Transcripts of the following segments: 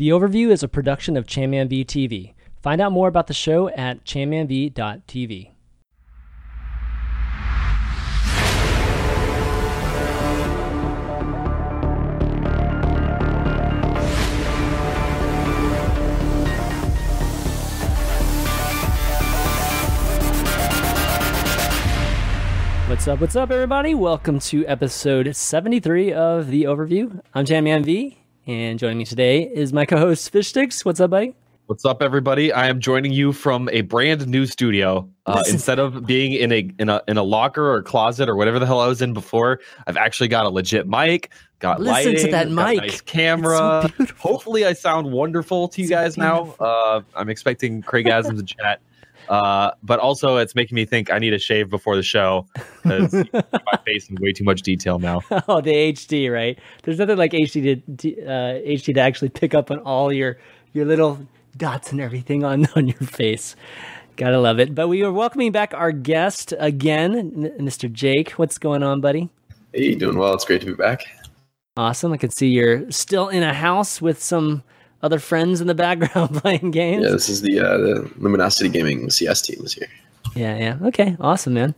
The Overview is a production of ChanmanV TV. Find out more about the show at chanmanv.tv. What's up, what's up, everybody? Welcome to episode 73 of The Overview. I'm Chanman V, and joining me today is my co host, Fishstix. What's up, buddy? What's up, everybody? I am joining you from a brand new studio. Uh, instead of being in a in a in a locker or closet or whatever the hell I was in before, I've actually got a legit mic. Got Listen lighting, to that a mic. nice camera. So. Hopefully, I sound wonderful to you So guys now. Uh, I'm expecting Craig Asms in chat. Uh, but also, it's making me think I need a shave before the show because my face in way too much detail now. Oh, the HD, right? There's nothing like HD to uh, HD to actually pick up on all your your little dots and everything on on your face. Gotta love it. But we are welcoming back our guest again, N- Mr. Jake. What's going on, buddy? Hey, doing well. It's great to be back. Awesome. I can see you're still in a house with some other friends in the background playing games. Yeah, this is the uh, the Luminosity Gaming CS team is here. Yeah, yeah. Okay, awesome, man.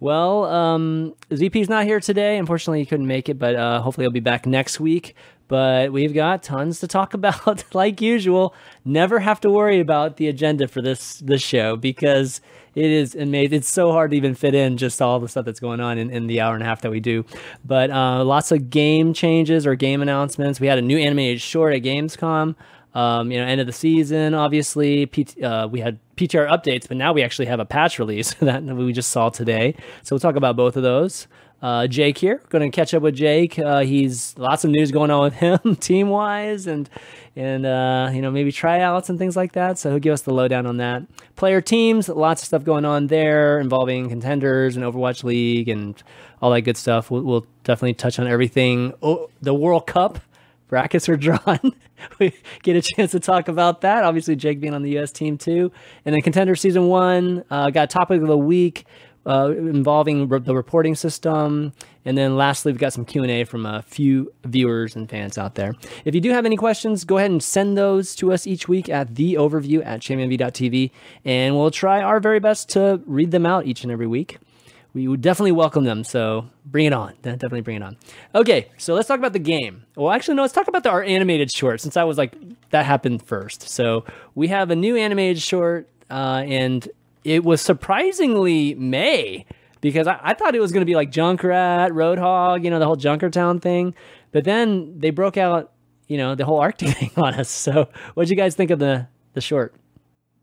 Well, um, ZP's not here today. Unfortunately, he couldn't make it, but uh, hopefully he'll be back next week. But we've got tons to talk about, like usual. Never have to worry about the agenda for this this show because it is amazing. It's so hard to even fit in just all the stuff that's going on in, in the hour and a half that we do. But uh, lots of game changes or game announcements. We had a new animated short at Gamescom um, you know, end of the season, obviously. PT, uh, we had PTR updates, but now we actually have a patch release that we just saw today. So we'll talk about both of those. Uh, Jake here, going to catch up with Jake. Uh, he's lots of news going on with him, team wise, and and uh, you know maybe tryouts and things like that. So he'll give us the lowdown on that. Player teams, lots of stuff going on there involving contenders and Overwatch League and all that good stuff. We'll, we'll definitely touch on everything. Oh, the World Cup brackets are drawn. we get a chance to talk about that. Obviously, Jake being on the U.S. team too, and then contender season one uh, got topic of the week uh, involving re- the reporting system, and then lastly, we've got some Q and A from a few viewers and fans out there. If you do have any questions, go ahead and send those to us each week at the overview at chanmanv.tv, and we'll try our very best to read them out each and every week we would definitely welcome them. So bring it on. Definitely bring it on. Okay, so let's talk about the game. Well, actually, no, let's talk about the, our animated short since I was like, that happened first. So we have a new animated short, uh, and it was surprisingly Mei because I, I thought it was going to be like Junkrat, Roadhog, you know, the whole Junkertown thing. But then they broke out, you know, the whole Arctic thing on us. So what'd you guys think of the, the short?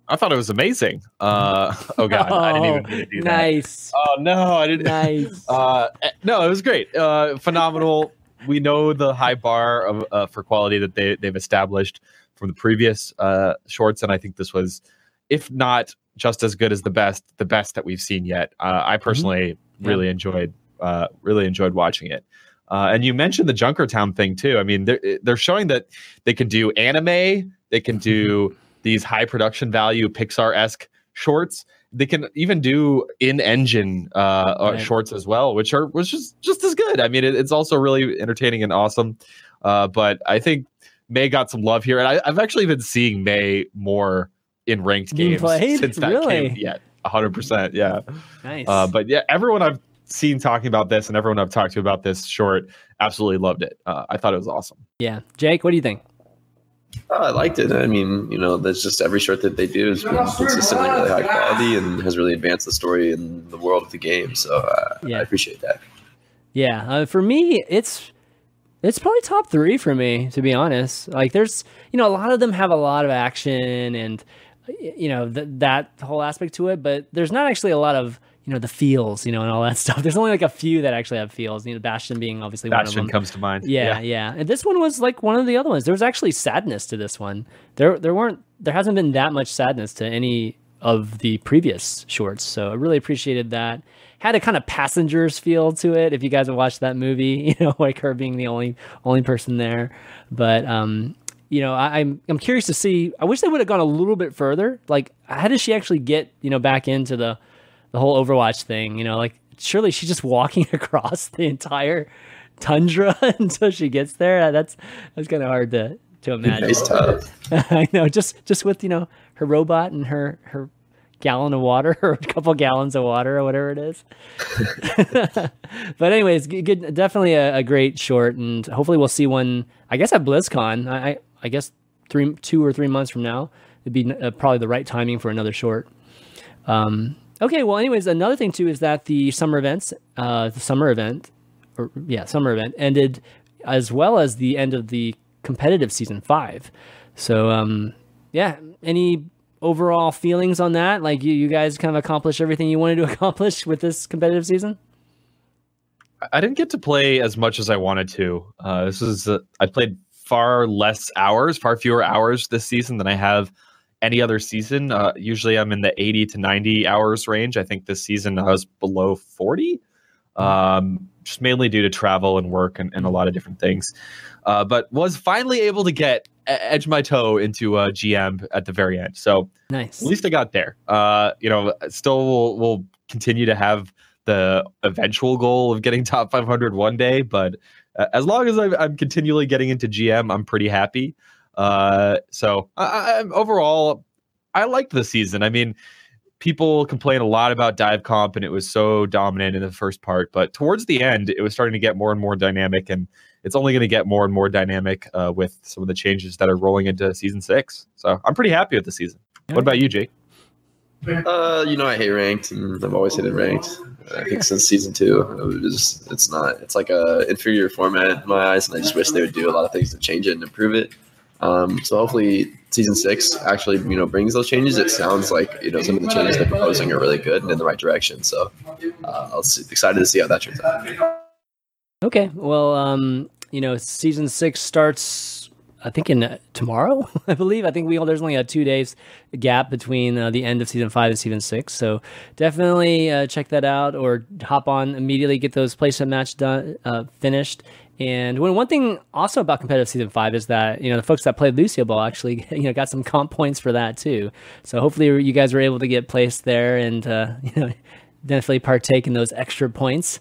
I thought it was amazing. Uh, oh god, I didn't even to do that. nice. Oh no, I didn't. Nice. Uh, eh, no, it was great. Uh, phenomenal. we know the high bar of uh, for quality that they they've established from the previous uh, shorts, and I think this was, if not just as good as the best, the best that we've seen yet. Uh, I personally Yeah. really enjoyed uh, really enjoyed watching it. Uh, and you mentioned the Junkertown thing too. I mean, they're they're showing that they can do anime, they can do these high production value Pixar esque shorts. They can even do in engine uh, uh, Right. shorts as well, which are which is just as good. I mean, it, it's also really entertaining and awesome. Uh, but I think Mei got some love here, and I, I've actually been seeing Mei more in ranked games played? since that Really? came. Yeah, hundred percent. Yeah. Nice. Uh, but yeah, everyone I've seen talking about this and everyone I've talked to about this short absolutely loved it. Uh, I thought it was awesome. yeah. Jake, what do you think? Oh, I liked it. I mean, you know, that's just every short that they do has been consistently really high quality and has really advanced the story and the world of the game. So uh, Yeah. I appreciate that. Yeah, uh, for me, it's it's probably top three for me to be honest. Like, there's you know a lot of them have a lot of action and y- you know th- that whole aspect to it, but there's not actually a lot of you know the feels, you know, and all that stuff. There's only like a few that actually have feels. You know, Bastion being obviously one of Bastion them. comes to mind. Yeah, yeah, And this one was like one of the other ones. There was actually sadness to this one. There, there weren't. There hasn't been that much sadness to any of the previous shorts. So I really appreciated that. Had a kind of passengers feel to it. If you guys have watched that movie, you know, like her being the only only person there. But um, you know, I, I'm I'm curious to see. I wish they would have gone a little bit further. Like, how does she actually get you know back into the the whole Overwatch thing? You know, like surely she's just walking across the entire tundra until she gets there. Uh, that's that's kind of hard to to imagine. It's tough. I know, just just with you know her robot and her her gallon of water or a couple gallons of water or whatever it is. but anyways, good, definitely a, a, great short, and hopefully we'll see one. I guess at BlizzCon. I I guess three two or three months from now it'd be uh, probably the right timing for another short. Um, okay, well, anyways, another thing too is that the summer events, uh, the summer event, or yeah, summer event ended as well as the end of the competitive season five. So um, yeah, any overall feelings on that? Like you, you guys kind of accomplished everything you wanted to accomplish with this competitive season? I didn't get to play as much as I wanted to. Uh, this is uh, I played far less hours, far fewer hours this season than I have any other season. Uh, usually, I'm in the 80 to 90 hours range. I think this season I was below 40, um, just mainly due to travel and work and, and a lot of different things. Uh, but was finally able to get edge my toe into GM at the very end. So nice. At least I got there. Uh, you know, still will will continue to have the eventual goal of getting top 500 one day, but as long as I'm, I'm, continually getting into GM, I'm pretty happy. Uh, so I, I'm overall, I liked the season. I mean, people complain a lot about dive comp and it was so dominant in the first part, but towards the end, it was starting to get more and more dynamic and it's only going to get more and more dynamic uh, with some of the changes that are rolling into season six. So I'm pretty happy with the season. What about you, Jake? Uh, you know, I hate ranked, and I've always hated ranked. I think since season two, it was, it's not. It's like a inferior format in my eyes, and I just wish they would do a lot of things to change it and improve it. Um, so hopefully, season six actually, you know, brings those changes. It sounds like you know some of the changes they're proposing are really good and in the right direction. So, uh, I was excited to see how that turns out. Okay, well, um, you know, season six starts. I think in uh, tomorrow, I believe. I think we there's only a two days gap between uh, the end of season five and season six, so definitely uh, check that out or hop on immediately, get those placement match done uh, finished. And when one thing also about competitive season five is that you know the folks that played Lucio Ball actually you know got some comp points for that too. So hopefully you guys were able to get placed there and uh, you know definitely partake in those extra points.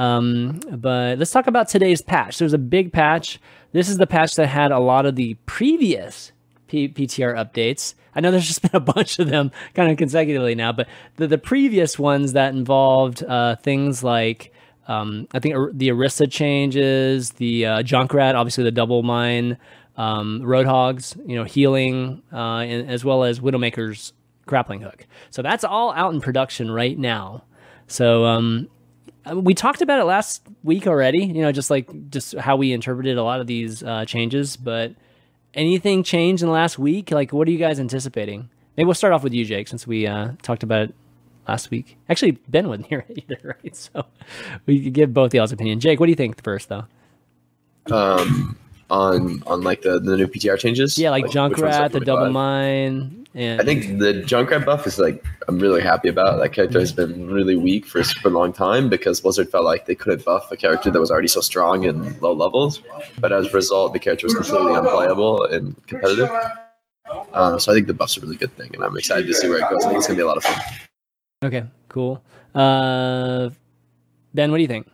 Um, but let's talk about today's patch. There's a big patch. This is the patch that had a lot of the previous P- PTR updates. I know there's just been a bunch of them kind of consecutively now, but the, the previous ones that involved uh, things like um, I think the Orisa changes, the uh, Junkrat, obviously the double mine, um, Roadhogs, you know, healing, uh, and, as well as Widowmaker's grappling hook. So that's all out in production right now. So um, we talked about it last week already. You know, just like just how we interpreted a lot of these uh, changes. But anything changed in the last week? Like, what are you guys anticipating? Maybe we'll start off with you, Jake, since we uh, talked about it last week. Actually, Ben wasn't here either, right? So we could give both y'all's opinion. Jake, what do you think first, though? Um, on on like the, the new PTR changes. Yeah, like, like Junkrat, the double mine. And I think the Junkrat buff is like I'm really happy about. That character has been really weak for a super long time because Blizzard felt like they couldn't buff a character that was already so strong in low levels. But as a result, the character was completely unplayable and competitive. Um, so I think the buff's a really good thing, and I'm excited to see where it goes. I think it's gonna be a lot of fun. Okay, cool. Uh, ben, what do you think?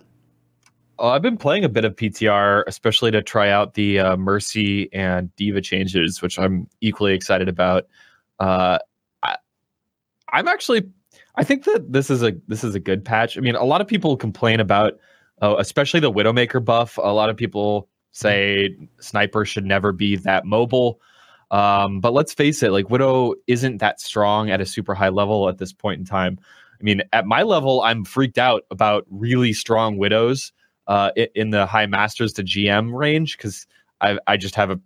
Uh, I've been playing a bit of PTR, especially to try out the uh, Mercy and D.Va changes, which I'm equally excited about. Uh, I, I'm actually, I think that this is a this is a good patch. I mean, a lot of people complain about, uh, especially the Widowmaker buff. A lot of people say Sniper should never be that mobile. Um, but let's face it, like Widow isn't that strong at a super high level at this point in time. I mean, at my level, I'm freaked out about really strong Widows uh, in the high masters to GM range because I I just have a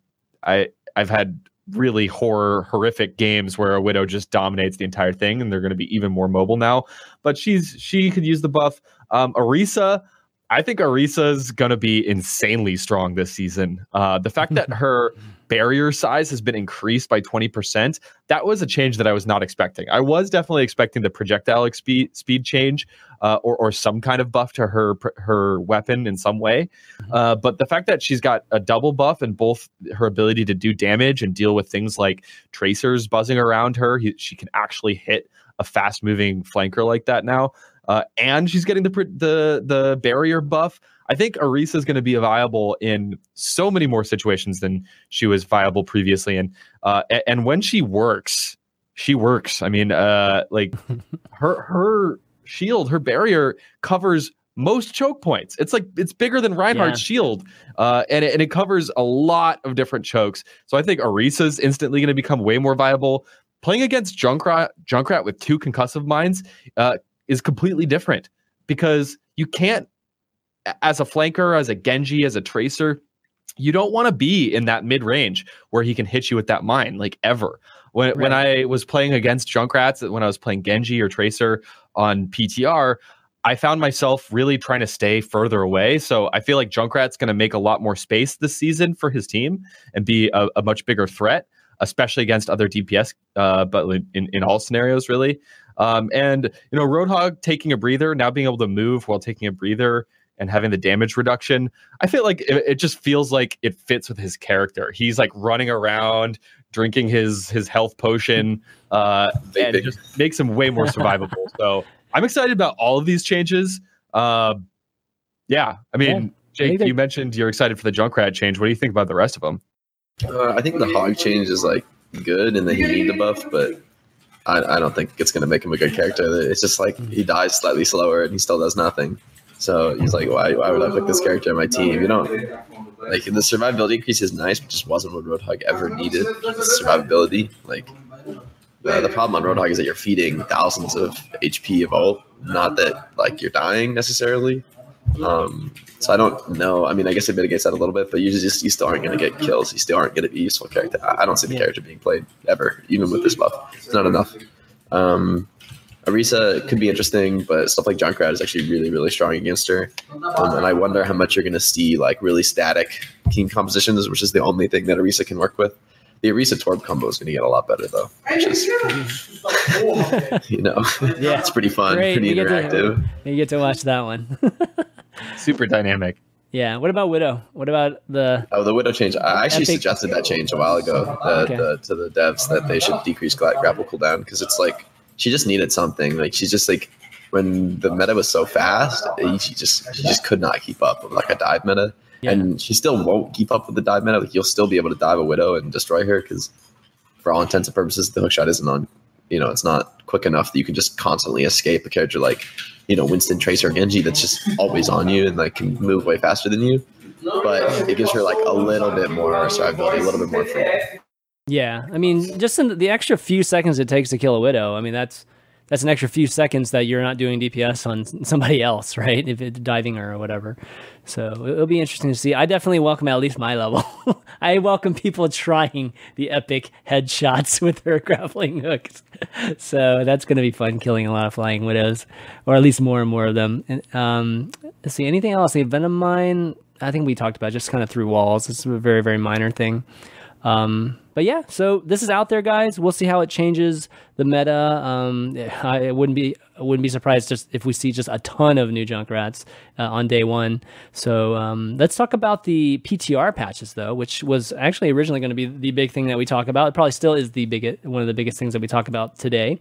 I I've had really horror horrific games where a widow just dominates the entire thing and they're going to be even more mobile now but she's she could use the buff um Orisa I think Orisa's going to be insanely strong this season. Uh, the fact that her barrier size has been increased by 20%, that was a change that I was not expecting. I was definitely expecting the projectile speed, speed change uh, or, or some kind of buff to her her weapon in some way. Mm-hmm. Uh, but the fact that she's got a double buff and both her ability to do damage and deal with things like tracers buzzing around her, he, she can actually hit a fast moving flanker like that now. Uh, and she's getting the the the barrier buff. I think Orisa is going to be viable in so many more situations than she was viable previously. And uh, and when she works, she works. I mean, uh, like her her shield, her barrier covers most choke points. It's like it's bigger than Reinhardt's yeah. shield, uh, and it, and it covers a lot of different chokes. So I think Orisa's instantly going to become way more viable. Playing against Junkrat, Junkrat with two concussive mines uh, is completely different because you can't, as a flanker, as a Genji, as a tracer, you don't want to be in that mid range where he can hit you with that mine like ever. When right. when I was playing against Junkrats, when I was playing Genji or Tracer on PTR, I found myself really trying to stay further away. So I feel like Junkrat's going to make a lot more space this season for his team and be a, a much bigger threat, especially against other DPS, uh, but in, in all scenarios, really. Um, and, you know, Roadhog taking a breather, now being able to move while taking a breather and having the damage reduction, I feel like it, it just feels like it fits with his character. He's like running around, drinking his his health potion, uh, and it just makes him way more survivable. so I'm excited about all of these changes. Uh, yeah, I mean, yeah, Jake, you mentioned you're excited for the Junkrat change. What do you think about the rest of them? Uh, I think the Hog change is like good, and then he need the buff, but I, I don't think it's going to make him a good character. It's just like he dies slightly slower, and he still does nothing. So he's like, why, why would I pick this character on my team? You know, like the survivability increase is nice, but just wasn't what Roadhog ever needed. Survivability, like uh, the problem on Roadhog is that you're feeding thousands of HP of ult, not that like you're dying necessarily. Um, so I don't know. I mean, I guess it mitigates that a little bit, but you just you still aren't going to get kills. You still aren't going to be a useful character. I don't see the character being played ever, even with this buff. It's not enough. Um, Orisa could be interesting, but stuff like Junkrat is actually really, really strong against her. Um, and I wonder how much you're going to see like really static team compositions, which is the only thing that Orisa can work with. The Orisa Torb combo is going to get a lot better though, which is you know, yeah, it's pretty fun, Great. pretty you interactive. Get to, you get to watch that one. Super dynamic. Yeah. What about Widow? What about the? Oh, the Widow change. I actually Epic... suggested that change a while ago uh, okay. the, to the devs that they should decrease grapple cooldown because it's like she just needed something. Like she's just like when the meta was so fast, she just she just could not keep up with like a dive meta. Yeah. And she still won't keep up with the dive meta. Like you'll still be able to dive a widow and destroy her because, for all intents and purposes, the hookshot isn't on. You know, it's not quick enough that you can just constantly escape a character like, you know, Winston, Tracer, or Genji that's just always on you and like can move way faster than you. But it gives her like a little bit more survivability, a little bit more freedom. Yeah, I mean, just in the extra few seconds it takes to kill a widow. I mean, that's that's an extra few seconds that you're not doing DPS on somebody else, right? If it's diving or whatever. So it'll be interesting to see. I definitely welcome at least my level. I welcome people trying the epic headshots with their grappling hooks. so that's going to be fun, killing a lot of flying widows, or at least more and more of them. Um, let's see, anything else? The venom mine. I think we talked about just kind of through walls. It's a very very minor thing. Um, but yeah, so this is out there, guys. We'll see how it changes the meta. Um, I wouldn't be I wouldn't be surprised just if we see just a ton of new Junkrats uh, on day one. So um, let's talk about the PTR patches, though, which was actually originally going to be the big thing that we talk about. It probably still is the biggest one of the biggest things that we talk about today.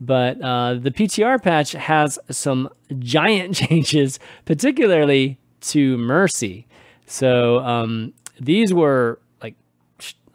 But uh, the PTR patch has some giant changes, particularly to Mercy. So um, these were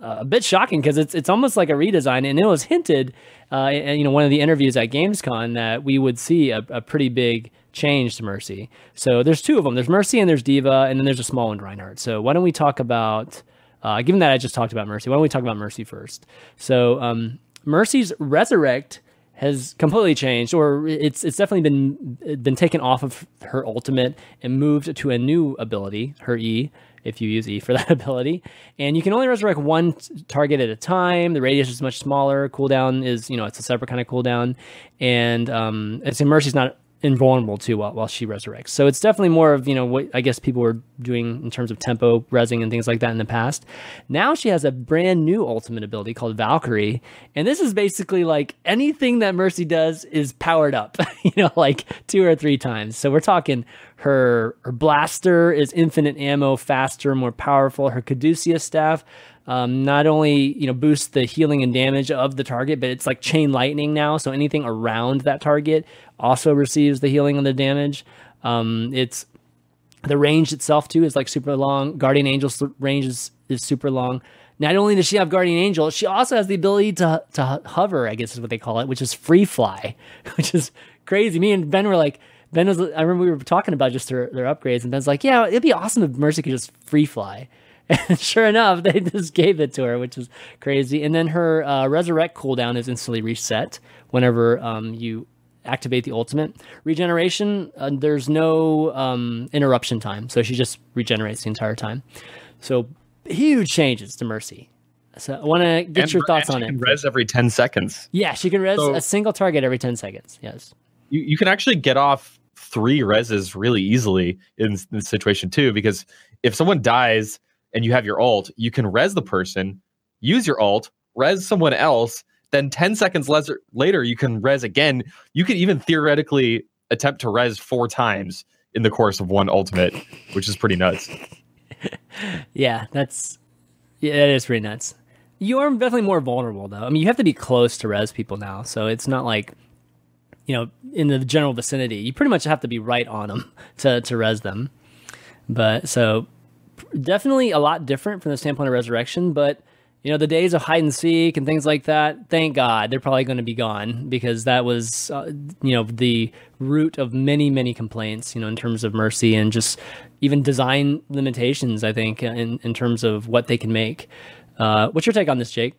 uh, a bit shocking because it's it's almost like a redesign, and it was hinted, uh, in, you know, one of the interviews at Gamescom that we would see a, a, pretty big change to Mercy. So there's two of them. There's Mercy and there's D.Va, and then there's a small one, Reinhardt. So why don't we talk about? Uh, given that I just talked about Mercy, why don't we talk about Mercy first? So um, Mercy's Resurrect has completely changed, or it's it's definitely been been taken off of her ultimate and moved to a new ability, her E, if you use E for that ability. And you can only resurrect one target at a time. The radius is much smaller. Cooldown is, you know, it's a separate kind of cooldown. And um, it's Mercy's not invulnerable too while, while she resurrects. So it's definitely more of, you know, what I guess people were doing in terms of tempo, resing, and things like that in the past. Now she has a brand new ultimate ability called Valkyrie. And this is basically like anything that Mercy does is powered up, you know, like two or three times. So we're talking her, her blaster is infinite ammo, faster, more powerful. Her Caduceus staff um, not only you know boosts the healing and damage of the target, but it's like chain lightning now. So anything around that target also receives the healing and the damage. Um, it's the range itself too is like super long. Guardian Angel's range is, is super long. Not only does she have Guardian Angel, she also has the ability to to hover. I guess is what they call it, which is free fly, which is crazy. Me and Ben were like, Ben was. I remember we were talking about just their, their upgrades, and Ben's like, "Yeah, it'd be awesome if Mercy could just free fly." And sure enough, they just gave it to her, which is crazy. And then her uh, resurrect cooldown is instantly reset whenever um, you activate the ultimate. Regeneration, uh, there's no um, interruption time, so she just regenerates the entire time. So huge changes to Mercy. So I want to get And- your thoughts and on she it. can Res every ten seconds. Yeah, she can res So- a single target every 10 seconds. Yes. you, you can actually get off three reses really easily in this situation too because if someone dies and you have your alt, you can res the person use your alt, res someone else then 10 seconds les- later you can res again you could even theoretically attempt to res four times in the course of one ultimate which is pretty nuts Yeah, that's yeah, that is pretty nuts. You are definitely more vulnerable though. I mean, you have to be close to res people now, so it's not like you know in the general vicinity. You pretty much have to be right on them to to res them. But so definitely a lot different from the standpoint of resurrection, but you know the days of hide and seek and things like that thank god they're probably going to be gone because that was uh, you know the root of many many complaints you know in terms of mercy and just even design limitations i think in, in terms of what they can make. Uh, what's your take on this jake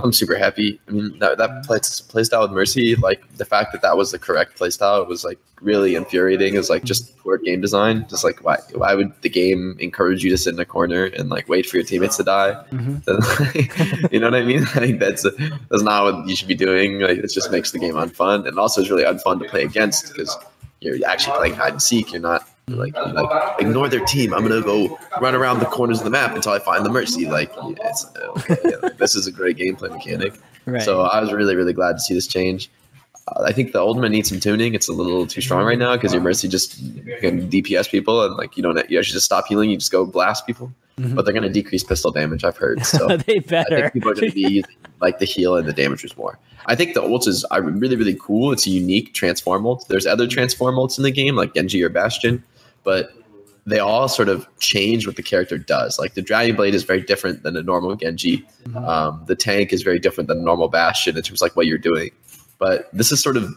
I'm super happy. I mean, that, that play, play style with Mercy, like the fact that that was the correct play style was like really infuriating. It was like just poor game design. Just like, why, why would the game encourage you to sit in a corner and like wait for your teammates to die? Then, mm-hmm. you know what I mean? I think that's that's not what you should be doing. Like, it just makes the game unfun. And also, it's really unfun to play against because you're actually playing hide and seek. You're not like, like ignore their team. I'm gonna go run around the corners of the map until I find the mercy. Like it's okay, like, this is a great gameplay mechanic. right So I was really really glad to see this change. Uh, I think the ultimate needs some tuning. It's a little too strong right now because your mercy just can DPS people and like you don't you actually just stop healing. You just go blast people. But they're gonna decrease pistol damage. I've heard. So they better. I think people are going to be using like the heal and the damage was more. I think the ult is really really cool. It's a unique transform ult. There's other transform ults in the game like Genji or Bastion, but they all sort of change what the character does. Like the Dragon Blade is very different than a normal Genji. Um, the tank is very different than a normal Bastion in terms of like what you're doing. But this is sort of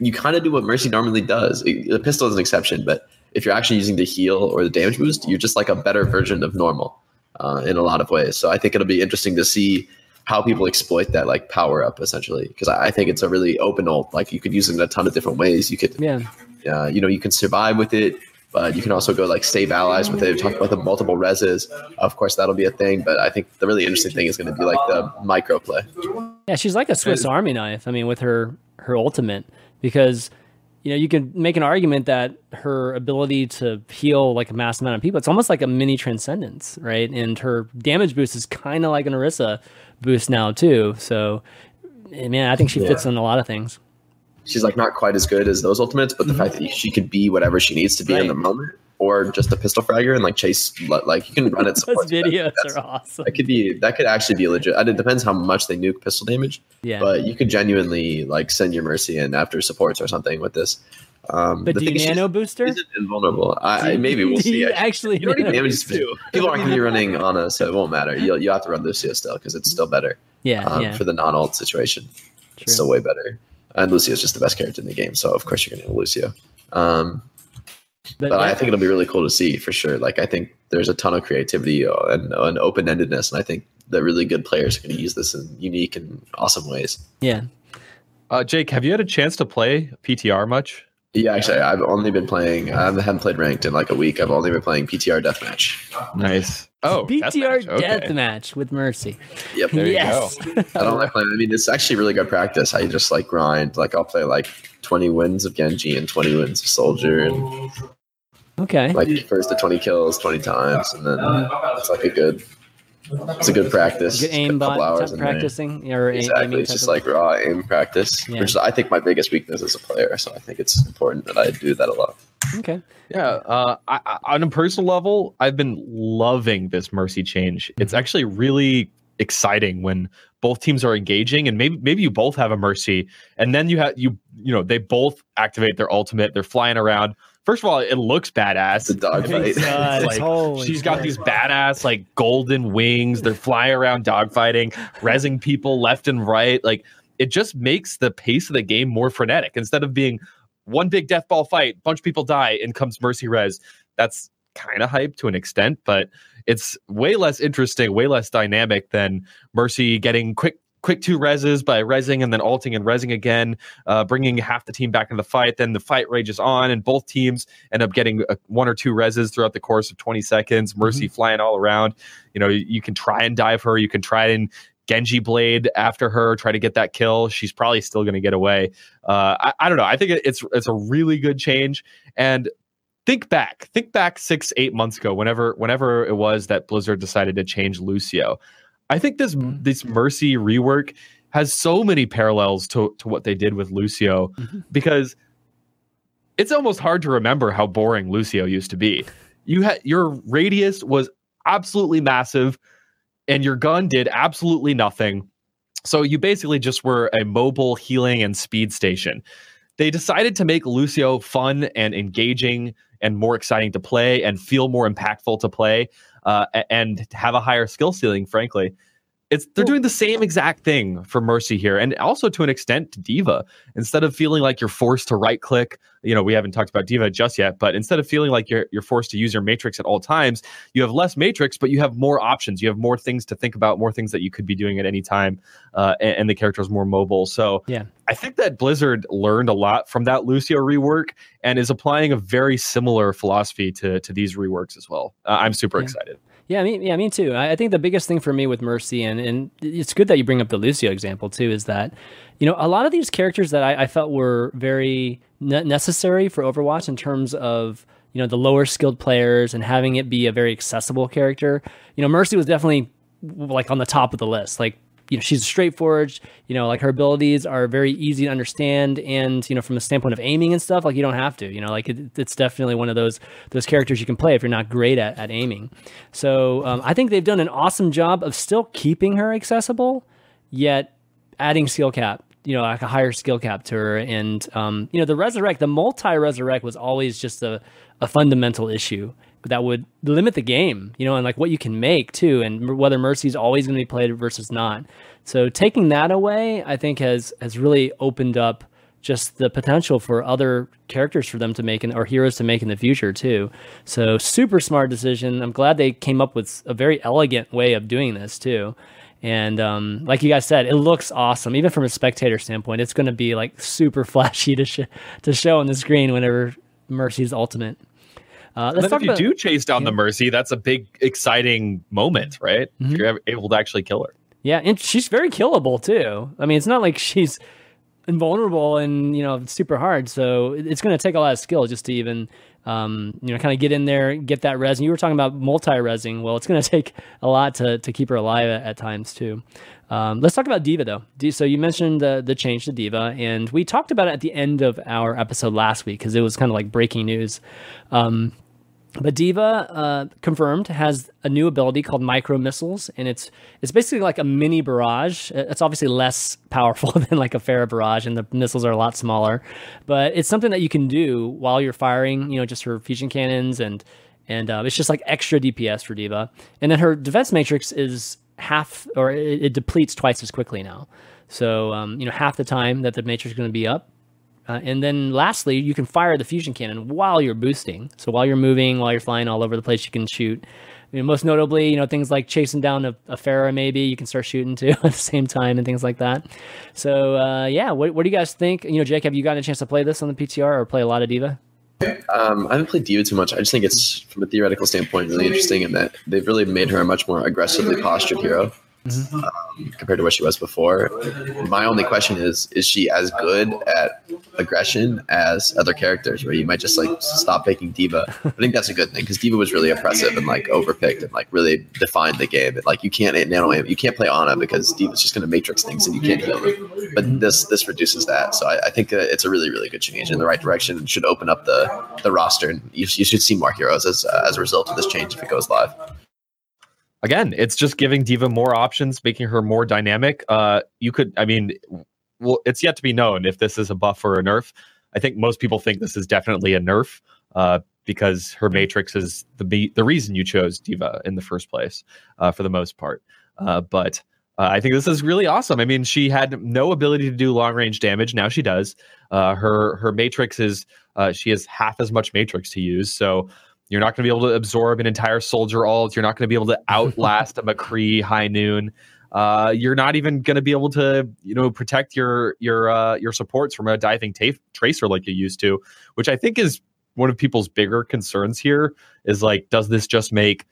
you kind of do what Mercy normally does. It- the pistol is an exception, but if you're actually using the heal or the damage boost, you're just like a better version of normal uh, in a lot of ways. So I think it'll be interesting to see how people exploit that like power up essentially because I I think it's a really open ult. Like you could use it in a ton of different ways. You could, yeah uh, you know, you can survive with it, but you can also go like save allies with it. We talked about the multiple reses. Of course, that'll be a thing. But I think the really interesting thing is going to be like the micro play. Yeah, she's like a Swiss Army knife. I mean, with her her ultimate, because you know you can make an argument that her ability to heal like a mass amount of people, it's almost like a mini transcendence, right? And her damage boost is kind of like an Orisa boost now too. So, man, I think she fits in a lot of things. She's like not quite as good as those ultimates, but the fact that she could be whatever she needs to be in the moment, or just a pistol fragger and like chase, like you can run it. Those videos are awesome. That could be that could actually be legit. It depends how much they nuke pistol damage, Yeah, but you could genuinely like send your mercy in after supports or something with this. Um, but the do you thing is she's- nano booster? she's invulnerable. I, I- maybe we'll see. you actually. You already damage booster? People aren't going to be running Ana, so it won't matter. You'll, you'll have to run Lucio still because it's still better Yeah, um, yeah, for the non ult situation. true. It's still way better. And Lucio is just the best character in the game, so of course you're going to have Lucio. Um, But, but yeah, I think it'll be really cool to see for sure. Like I think there's a ton of creativity uh, and, and open endedness, and I think that really good players are going to use this in unique and awesome ways. yeah. uh, jake have you had a chance to play ptr much Yeah, actually, I've only been playing. I haven't played ranked in like a week. I've only been playing PTR deathmatch. nice oh PTR deathmatch, okay. deathmatch with Mercy. Yep. There you yes. I don't like playing. I mean, it's actually really good practice. I just like grind. Like I'll play like 20 wins of Genji and 20 wins of Soldier, and okay. like first to 20 kills 20 times, and then it's like a good. It's a good practice. Good aim a couple bot hours type there. practicing or Exactly. aiming It's just like raw aim practice, Yeah. which is, I think my biggest weakness as a player. So I think it's important that I do that a lot. Okay. Yeah. Uh, I, I, on a personal level, I've been loving this Mercy change. It's Mm-hmm. actually really exciting when both teams are engaging, and maybe maybe you both have a Mercy, and then you have you you know they both activate their ultimate. They're flying around. First of all, it looks badass. The dogfight. does. Like, Holy she's got crap. these badass like golden wings. They're flying around dogfighting, rezzing people left and right. Like it just makes the pace of the game more frenetic. Instead of being one big death ball fight, bunch of people die, and comes Mercy Res. That's kind of hype to an extent, but it's way less interesting, way less dynamic than Mercy getting quick quick two reses by resing and then alting and resing again, uh, bringing half the team back in the fight. Then the fight rages on, and both teams end up getting uh, one or two reses throughout the course of 20 seconds. Mercy flying all around. You know, you, you can try and dive her. You can try and Genji Blade after her, try to get that kill. She's probably still going to get away. Uh, I, I don't know. I think it, it's it's a really good change. And think back, think back six, eight months ago, whenever whenever it was that Blizzard decided to change Lucio. I think this Mhm. this Mercy rework has so many parallels to to what they did with Lucio Mhm. because it's almost hard to remember how boring Lucio used to be. You had your radius was absolutely massive and your gun did absolutely nothing. So you basically just were a mobile healing and speed station. They decided to make Lucio fun and engaging and more exciting to play and feel more impactful to play uh, and have a higher skill ceiling, frankly. It's they're doing the same exact thing for Mercy here, and also to an extent to D.Va. Instead of feeling like you're forced to right click, you know, we haven't talked about D.Va just yet, but instead of feeling like you're you're forced to use your matrix at all times, you have less matrix, but you have more options. You have more things to think about, more things that you could be doing at any time, uh, and, and the character is more mobile. So Yeah. I think that Blizzard learned a lot from that Lucio rework and is applying a very similar philosophy to to these reworks as well. Uh, I'm super Yeah. excited. Yeah, me, yeah, me too. I, I think the biggest thing for me with Mercy, and, and it's good that you bring up the Lucio example too, is that you know a lot of these characters that I, I felt were very ne- necessary for Overwatch in terms of you know the lower skilled players and having it be a very accessible character. You know, Mercy was definitely like on the top of the list. Like you know she's straightforward. You know like her abilities are very easy to understand and you know from a standpoint of aiming and stuff like you don't have to you know like it, it's definitely one of those those characters you can play if you're not great at, at aiming. So um, i think they've done an awesome job of still keeping her accessible yet adding skill cap you know like a higher skill cap to her. And um, you know the resurrect the multi resurrect was always just a, a fundamental issue that would limit the game you know and like what you can make too and whether mercy's always going to be played versus not so taking that away i think has has really opened up just the potential for other characters for them to make in, or heroes to make in the future too. So super smart decision. I'm glad they came up with a very elegant way of doing this too. And um, like you guys said, it looks awesome. Even from a spectator standpoint, it's going to be like super flashy to sh- to show on the screen whenever Mercy's ultimate. Uh, let's talk if you about do chase down the Mercy, that's a big exciting moment, right? Mm-hmm. If you're able to actually kill her. Yeah, and she's very killable too. I mean, it's not like she's invulnerable and you know super hard. So it's going to take a lot of skill just to even um, you know kind of get in there, get that res. And you were talking about multi-resing. Well, it's going to take a lot to to keep her alive at, at times too. Um, let's talk about D.Va though. So you mentioned the the change to D.Va, and we talked about it at the end of our episode last week because it was kind of like breaking news. Um, but D.Va uh, confirmed has a new ability called micro missiles, and it's it's basically like a mini barrage. It's obviously less powerful than like a Pharah barrage, and the missiles are a lot smaller. But it's something that you can do while you're firing. You know, just her fusion cannons, and and uh, it's just like extra DPS for D.Va. And then her defense matrix is half, or it, it depletes twice as quickly now. So um, you know, half the time that the matrix is going to be up, uh, and then lastly, you can fire the fusion cannon while you're boosting. So while you're moving, while you're flying all over the place, you can shoot. You know, most notably, you know things like chasing down a, a Pharah, maybe you can start shooting too at the same time, and things like that. So uh, yeah, what, what do you guys think? You know, Jake, have you gotten a chance to play this on the PTR or play a lot of D.Va? Um, I haven't played D.Va too much. I just think it's, from a theoretical standpoint, really interesting in that they've really made her a much more aggressively postured hero. Mm-hmm. um, compared to what she was before. My only question is: Is she as good at aggression as other characters, where you might just like stop picking D.Va. I think that's a good thing because D.Va was really oppressive and like overpicked and like really defined the game. And like you can't nano you can't play Ana because D.Va's just going to matrix things and you can't heal them. But this this reduces that, so I, I think it's a really really good change in the right direction and should open up the the roster. And you, you should see more heroes as uh, as a result of this change if it goes live again, it's just giving D.Va more options, making her more dynamic. Uh, you could, I mean, well, it's yet to be known if this is a buff or a nerf. I think most people think this is definitely a nerf uh, because her matrix is the be- the reason you chose D.Va in the first place uh, for the most part. Uh, but uh, I think this is really awesome. I mean, she had no ability to do long range damage. Now she does. Uh, her her matrix is she has half as much matrix to use. So you're not going to be able to absorb an entire soldier ult. You're not going to be able to outlast a McCree high noon. Uh, you're not even going to be able to, you know, protect your your uh, your supports from a diving ta- tracer like you used to, which I think is one of people's bigger concerns here. Is like, does this just make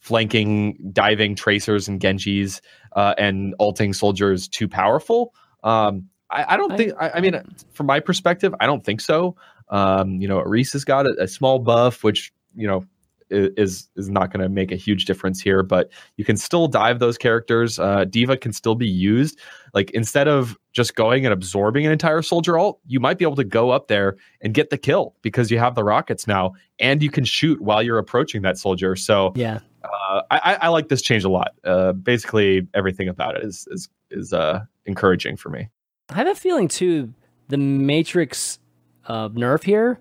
flanking diving tracers and Genjis uh, and ulting soldiers too powerful? Um, I, I, don't think. I, I, mean, from my perspective, I don't think so. Um, you know, Reese has got a, a small buff, which you know is is not going to make a huge difference here but you can still dive those characters. Uh, D.Va can still be used. Like instead of just going and absorbing an entire soldier ult you might be able to go up there and get the kill because you have the rockets now and you can shoot while you're approaching that soldier. So yeah. uh, I, I like this change a lot. Uh, basically everything about it is is is uh, encouraging for me. I have a feeling too the matrix uh, nerf here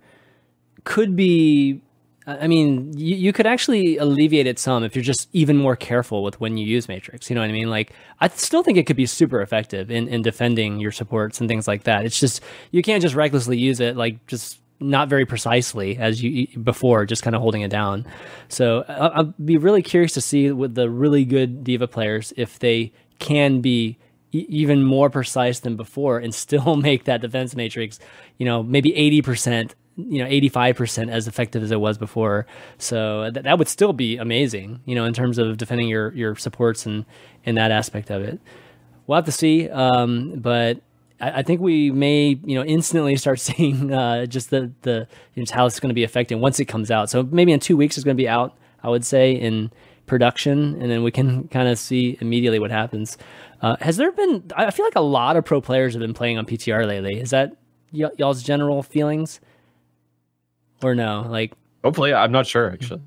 could be I mean, you, you could actually alleviate it some if you're just even more careful with when you use Matrix. You know what I mean? Like, I still think it could be super effective in, in defending your supports and things like that. It's just, you can't just recklessly use it, like, just not very precisely as you before, just kind of holding it down. So I'll, be really curious to see with the really good D.Va players if they can be even more precise than before and still make that defense matrix, you know, maybe 80% you know 85% as effective as it was before. So th- that would still be amazing you know in terms of defending your your supports and in that aspect of it. We'll have to see um, but I, I, think we may you know instantly start seeing uh, just the the you know, how it's going to be affecting once it comes out. So maybe in two weeks it's going to be out i would say in production and then we can kind of see immediately what happens. Uh, has there been i feel like a lot of pro players have been playing on ptr lately. Is that y- y'all's general feelings or no? Like, hopefully, I'm not sure actually.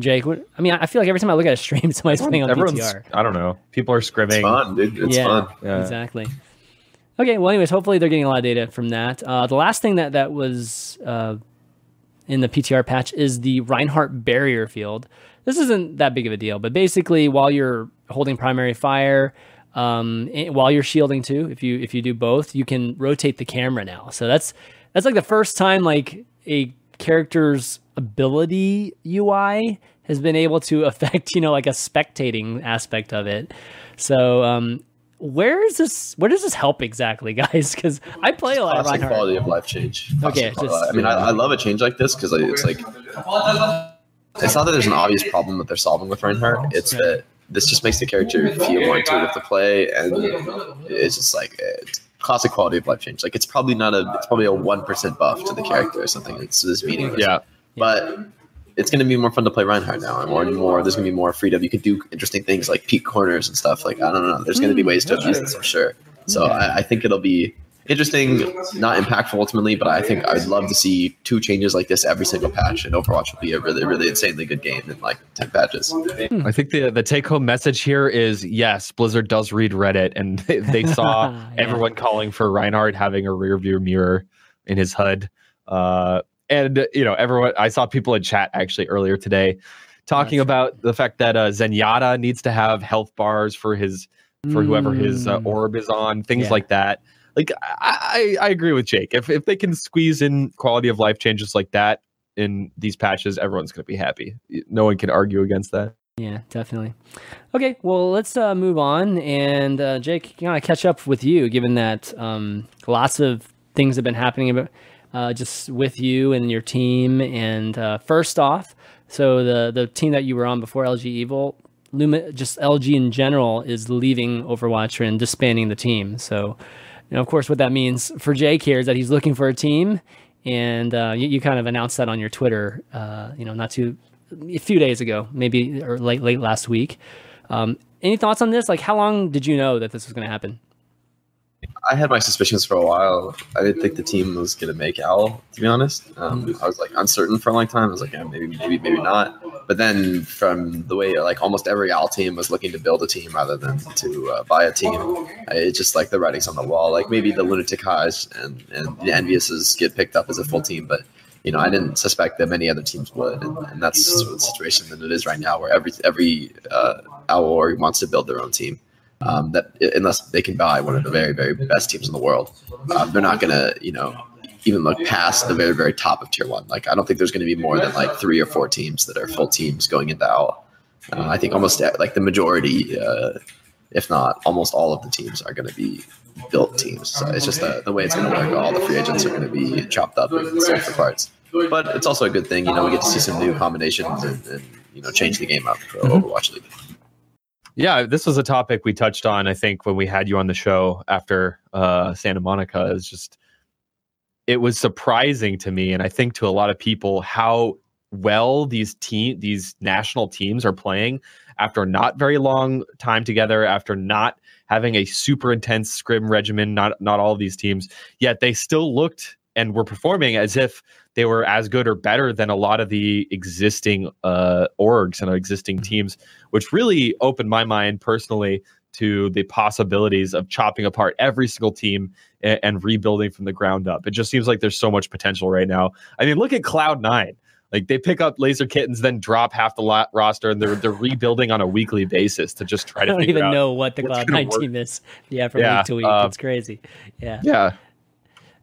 Jake, what, I mean, I feel like every time I look at a stream, somebody's playing on PTR. I don't know. People are scrimming. It's fun, dude. It's yeah, fun. Yeah, exactly. Okay, well, anyways, hopefully they're getting a lot of data from that. Uh, the last thing that that was uh, in the PTR patch is the Reinhardt barrier field. This isn't that big of a deal, but basically, while you're holding primary fire, um, while you're shielding too, if you if you do both, you can rotate the camera now. So that's that's like the first time like a character's ability UI has been able to affect, you know, like a spectating aspect of it. So, um, where is this? Where does this help exactly, guys? Because I play a lot of Reinhardt. quality of life change. Okay, just, I mean, I, I, love a change like this because it's like it's not that there's an obvious problem that they're solving with Reinhardt. It's that this just makes the character feel more intuitive to play, and it's just like it's classic quality of life change. Like it's probably not a it's probably a one percent buff to the character or something. It's this meaningless. Yeah. But it's going to be more fun to play Reinhardt now, and more and more. There's going to be more freedom. You can do interesting things like peek corners and stuff. Like I don't know. There's going to be hmm, ways to abuse this, I'm sure. So I, I think it'll be interesting, not impactful ultimately, but I think I'd love to see two changes like this every single patch, and Overwatch will be a really, really insanely good game in like ten patches. I think the the take home message here is yes, Blizzard does read Reddit, and they, they saw yeah. everyone calling for Reinhardt having a rear view mirror in his HUD. Uh, and you know, everyone. I saw people in chat actually earlier today talking That's about the fact that uh, Zenyatta needs to have health bars for his for whoever his uh, mm. orb is on, things yeah. like that like I, I agree with Jake. If if they can squeeze in quality of life changes like that in these patches, everyone's going to be happy. No one can argue against that. Yeah, definitely. Okay, well, let's uh, move on. And uh, Jake, can I catch up with you, given that um, lots of things have been happening about, uh, just with you and your team. And uh, first off, so the the team that you were on before LG Evil, Luma, just LG in general is leaving Overwatch and disbanding the team. So, you know, of course, what that means for Jake here is that he's looking for a team, and uh, you, you, kind of announced that on your Twitter, uh, you know, not too a few days ago, maybe or late late last week. Um, any thoughts on this? Like, how long did you know that this was going to happen? I had my suspicions for a while. I didn't think the team was going to make OWL, to be honest. Um, I was like uncertain for a long time. I was like, yeah, maybe, maybe, maybe not. But then from the way like almost every OWL team was looking to build a team rather than to uh, buy a team, it's just like the writing's on the wall. Like maybe the Lunatic-Hais and, and the Enviouses get picked up as a full team, but you know, I didn't suspect that many other teams would, and, and that's sort of the situation that it is right now, where every every uh, OWL org wants to build their own team um, that unless they can buy one of the very very best teams in the world, um, they're not gonna you know even look past the very very top of tier one. Like I don't think there's going to be more than like three or four teams that are full teams going into OWL. Uh, I think almost like the majority, uh, if not almost all of the teams, are going to be built teams. So it's just the, the way it's going to work. All the free agents are going to be chopped up and sold for parts. But it's also a good thing, you know, we get to see some new combinations and, and you know change the game up for. Overwatch League. Yeah, this was a topic we touched on. I think when we had you on the show after uh, Santa Monica, it's just it was surprising to me, and I think to a lot of people how well these team these national teams are playing after not very long time together, after not having a super intense scrim regimen. Not not all of these teams, yet they still looked and were performing as if they were as good or better than a lot of the existing uh, orgs and existing mm-hmm. teams, which really opened my mind personally to the possibilities of chopping apart every single team and, and, rebuilding from the ground up. It just seems like there's so much potential right now. I mean, look at Cloud Nine. Like they pick up laser kittens, then drop half the lot roster, and they're they're rebuilding on a weekly basis to just try to. I don't even know what the Cloud Nine team is. Yeah, from yeah, week to week, uh, it's crazy. Yeah, yeah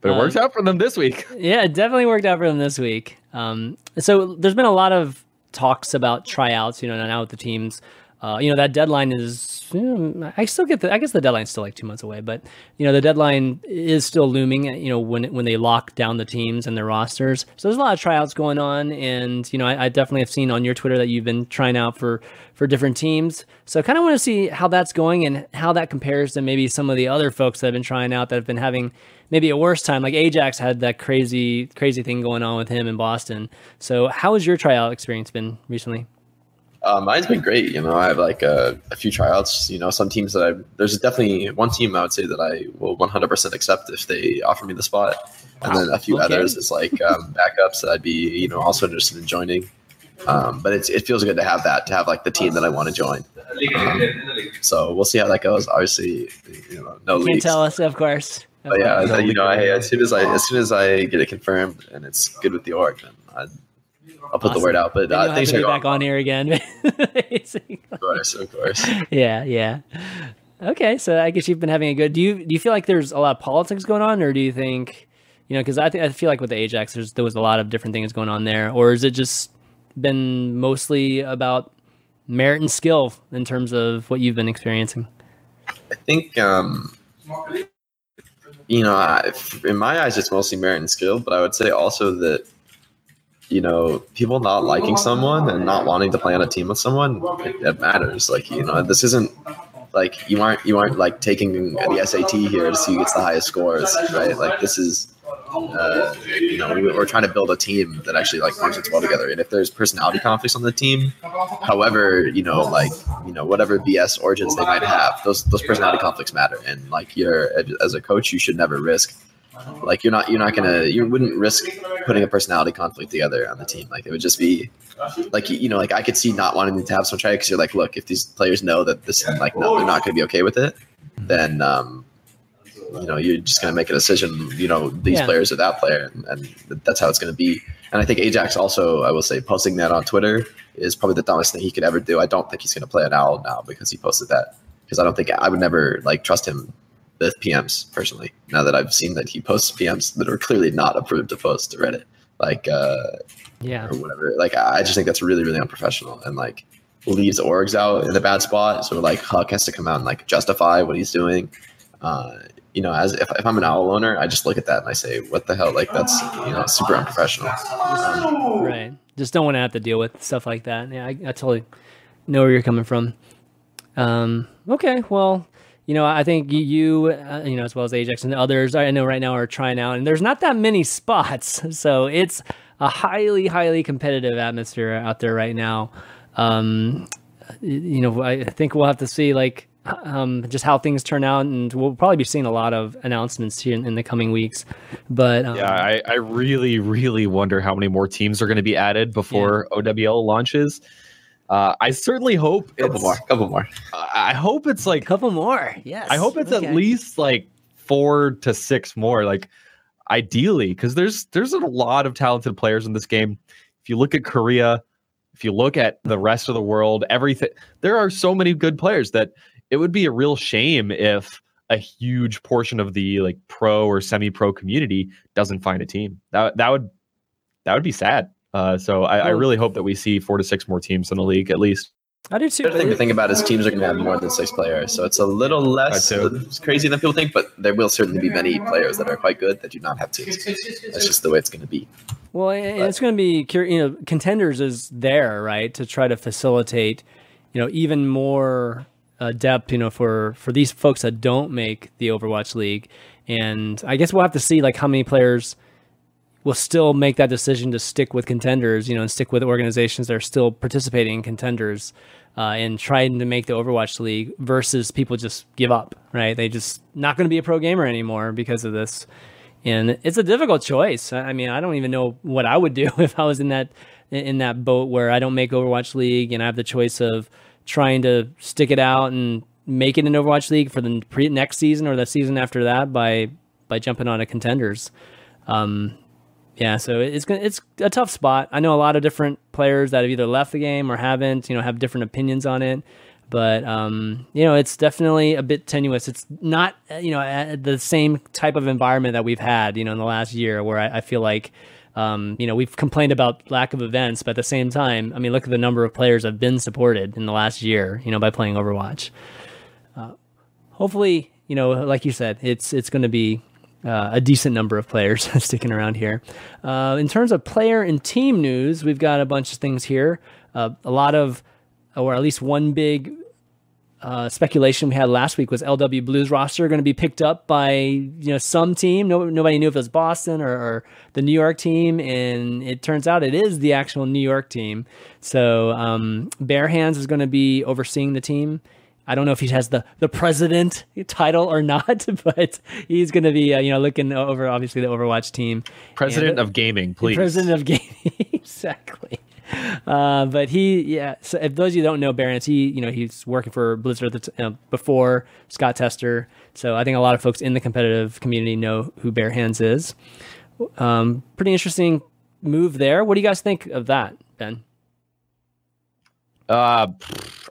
but it um, works out for them this week. Yeah, it definitely worked out for them this week. Um, so there's been a lot of talks about tryouts, you know, now with the teams. Uh, you know, that deadline is, you know, I still get the, I guess the deadline's still like two months away, but, you know, the deadline is still looming, you know, when, when they lock down the teams and their rosters. So there's a lot of tryouts going on. And, you know, I, I definitely have seen on your Twitter that you've been trying out for, for different teams. So I kind of want to see how that's going and how that compares to maybe some of the other folks that have been trying out that have been having maybe a worse time. Like Ajax had that crazy, crazy thing going on with him in Boston. So how has your tryout experience been recently? Uh, mine's been great. You know, I have like a, a, few tryouts. You know, some teams that I there's definitely one team I would say that I will 100% accept if they offer me the spot, and wow. then a few okay. others is like um, backups that I'd be you know also interested in joining. Um, but it's, it feels good to have that to have like the team that I want to join. Um, so we'll see how that goes. Obviously, you know, no you Can't tell us, of course. Of but yeah, course. you know, I, as soon as I as soon as I get it confirmed and it's good with the org, then i will put awesome. the word out. But uh, things are back on here again. of course, of course. Yeah, yeah. Okay, so I guess you've been having a good. Do you do you feel like there's a lot of politics going on, or do you think, you know, because I think I feel like with the Ajax, there's there was a lot of different things going on there, or is it just been mostly about merit and skill in terms of what you've been experiencing? I think, um, you know, I, in my eyes, it's mostly merit and skill, but I would say also that, you know, people not liking someone and not wanting to play on a team with someone, it, it matters. Like, you know, this isn't like you aren't you aren't like taking the SAT here to see who gets the highest scores, right? Like this is uh, you know, we, are trying to build a team that actually like functions well together. And if there's personality conflicts on the team, however, you know, like you know, whatever BS origins they might have, those those personality conflicts matter. And like you're as a coach, you should never risk. Like you're not you're not gonna you wouldn't risk putting a personality conflict together on the team. Like it would just be like you know like I could see not wanting to have some try because you're like look if these players know that this like no they're not gonna be okay with it then um you know you're just to make a decision you know these yeah. players or that player and, and that's how it's to be and i think ajax also i will say posting that on twitter is probably the dumbest thing he could ever do i don't think he's to play an owl now because he posted that because i don't think i would never like trust him with pms personally now that i've seen that he posts pms that are clearly not approved to post to reddit like uh yeah or whatever like i just think that's really really unprofessional and like leaves orgs out in a bad spot so like HuK has to come out and like justify what he's doing uh, you know, as if, if I'm an owl owner, I just look at that and I say, what the hell? Like that's, you know, super unprofessional. Um, right. Just don't want to have to deal with stuff like that. Yeah, I, I totally, know where you're coming from. Um, okay, well, you know, I think you, uh, you know, as well as Ajax and others, I know right now are trying out, and there's not that many spots, so it's a highly, highly competitive atmosphere out there right now. Um, you know, I think we'll have to see like um, just how things turn out, and we'll probably be seeing a lot of announcements here in, in the coming weeks. But um, yeah, I, I, really, really wonder how many more teams are going to be added before yeah. OWL launches. Uh, I certainly hope a couple more, couple more. I hope it's like a couple more. Yes, I hope it's okay. at least like four to six more. Like ideally, because there's there's a lot of talented players in this game. If you look at Korea, if you look at the rest of the world, everything there are so many good players that it would be a real shame if a huge portion of the like pro or semi-pro community doesn't find a team. That that would that would be sad. Uh, so I, I, really hope that we see four to six more teams in the league at least. I do too. The thing to think about is teams are going to have more than six players, so it's a little less crazy than people think. But there will certainly be many players that are quite good that do not have teams. That's just the way it's going to be. Well, and it's going to be you know contenders is there right to try to facilitate you know even more uh, depth, you know, for for these folks that don't make the Overwatch League. And I guess we'll have to see like how many players will still make that decision to stick with contenders, you know, and stick with organizations that are still participating in contenders uh, and trying to make the Overwatch League versus people just give up, right? They just not going to be a pro gamer anymore because of this. And it's a difficult choice. I mean, I don't even know what I would do if I was in that in that boat where I don't make Overwatch League and I have the choice of trying to stick it out and make it an Overwatch League for the pre- next season or the season after that by by jumping on a contenders. Um, yeah, so it's it's a tough spot. I know a lot of different players that have either left the game or haven't. You know, have different opinions on it. But um, you know, it's definitely a bit tenuous. It's not you know the same type of environment that we've had you know in the last year, where I, I feel like um, you know, we've complained about lack of events, but at the same time, I mean, look at the number of players have been supported in the last year, you know, by playing Overwatch. Uh, hopefully, you know, like you said, it's it's going to be uh, a decent number of players sticking around here. Uh, in terms of player and team news, we've got a bunch of things here. Uh, a lot of, or at least one big uh, speculation we had last week was LW Blues roster going to be picked up by you know some team. No, nobody knew if it was Boston or, or, the New York team, and it turns out it is the actual New York team. So um, Bare Hands is going to be overseeing the team. I don't know if he has the, the president title or not, but he's going to be uh, you know looking over obviously the Overwatch team. President and, of gaming, please. President of gaming, exactly. Uh, but he, yeah. So if those of you don't know Barons, he, you know, he's working for Blizzard t- uh, before Scott Tester. So I think a lot of folks in the competitive community know who Bare Hands is. Um, pretty interesting move there. What do you guys think of that, Ben? Uh,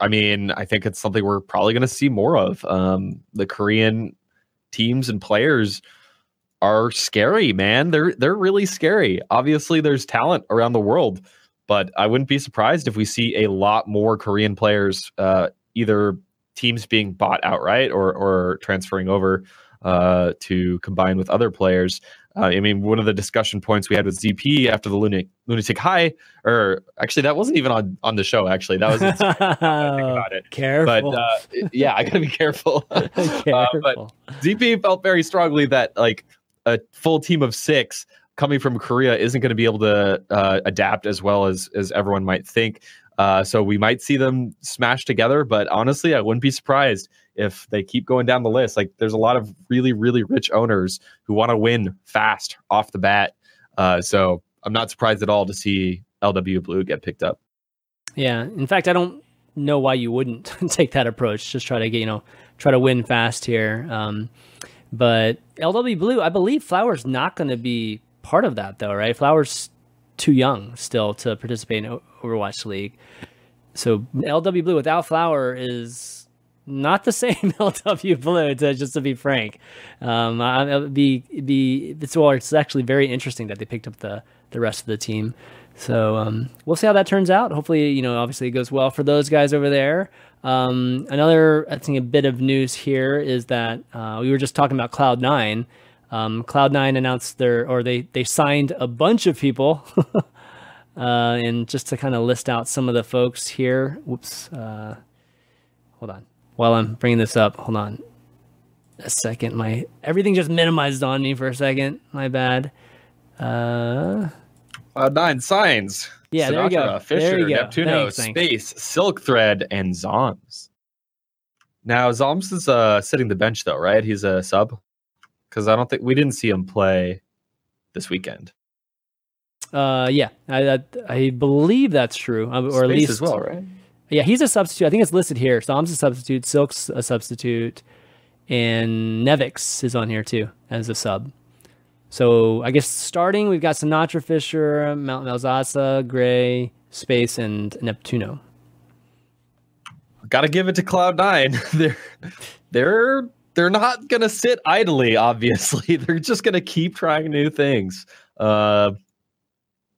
I mean, I think it's something we're probably going to see more of. Um, the Korean teams and players are scary, man. They're they're really scary. Obviously, there's talent around the world but I wouldn't be surprised if we see a lot more Korean players, uh, either teams being bought outright or or transferring over uh, to combine with other players. Uh, I mean, one of the discussion points we had with ZP after the Lunatic, Lunatic-Hai, or actually, that wasn't even on, on the show. Actually, that was about it. Careful, but uh, yeah, I gotta be careful. careful. Uh, but ZP felt very strongly that like a full team of six coming from Korea isn't going to be able to uh, adapt as well as as everyone might think. Uh, so we might see them smash together, but honestly, I wouldn't be surprised if they keep going down the list. Like, there's a lot of really, really rich owners who want to win fast off the bat. Uh, so I'm not surprised at all to see LW Blue get picked up. Yeah, in fact, I don't know why you wouldn't take that approach. Just try to get you know try to win fast here. Um, but LW Blue, I believe Flower's not going to be part of that though, right? Flowers too young still to participate in Overwatch League. So LW Blue without Flower is not the same LW Blue. To, just to be frank, um, be be it's well, it's actually very interesting that they picked up the the rest of the team. So um, we'll see how that turns out. Hopefully, you know, obviously it goes well for those guys over there. Um, another, I think, a bit of news here is that uh, we were just talking about Cloud Nine. Um, Cloud9 announced their, or they they signed a bunch of people. Uh, and just to kind of list out some of the folks here. Whoops. Uh, hold on. While I'm bringing this up, hold on a second. My everything just minimized on me for a second. My bad. Uh, Cloud Nine signs. Yeah, there you go. Fisher, There you go. Neptuno, Thanks, thanks. Space, Silk Thread, and Zombs. Now Zombs is uh, sitting the bench though, right? He's a sub because I don't think we didn't see him play this weekend. uh, yeah, I, I, I believe that's true, uh, or at least as well, right? Yeah, he's a substitute. I think it's listed here. Som's a substitute. Silk's a substitute, and Nevix is on here too as a sub. So I guess starting, we've got Sinatraa, Fisher, Mount Malzasa, Gray, Space, and Neptuno. Got to give it to Cloud Nine. they're they're they're not gonna sit idly. Obviously, they're just gonna keep trying new things. Uh,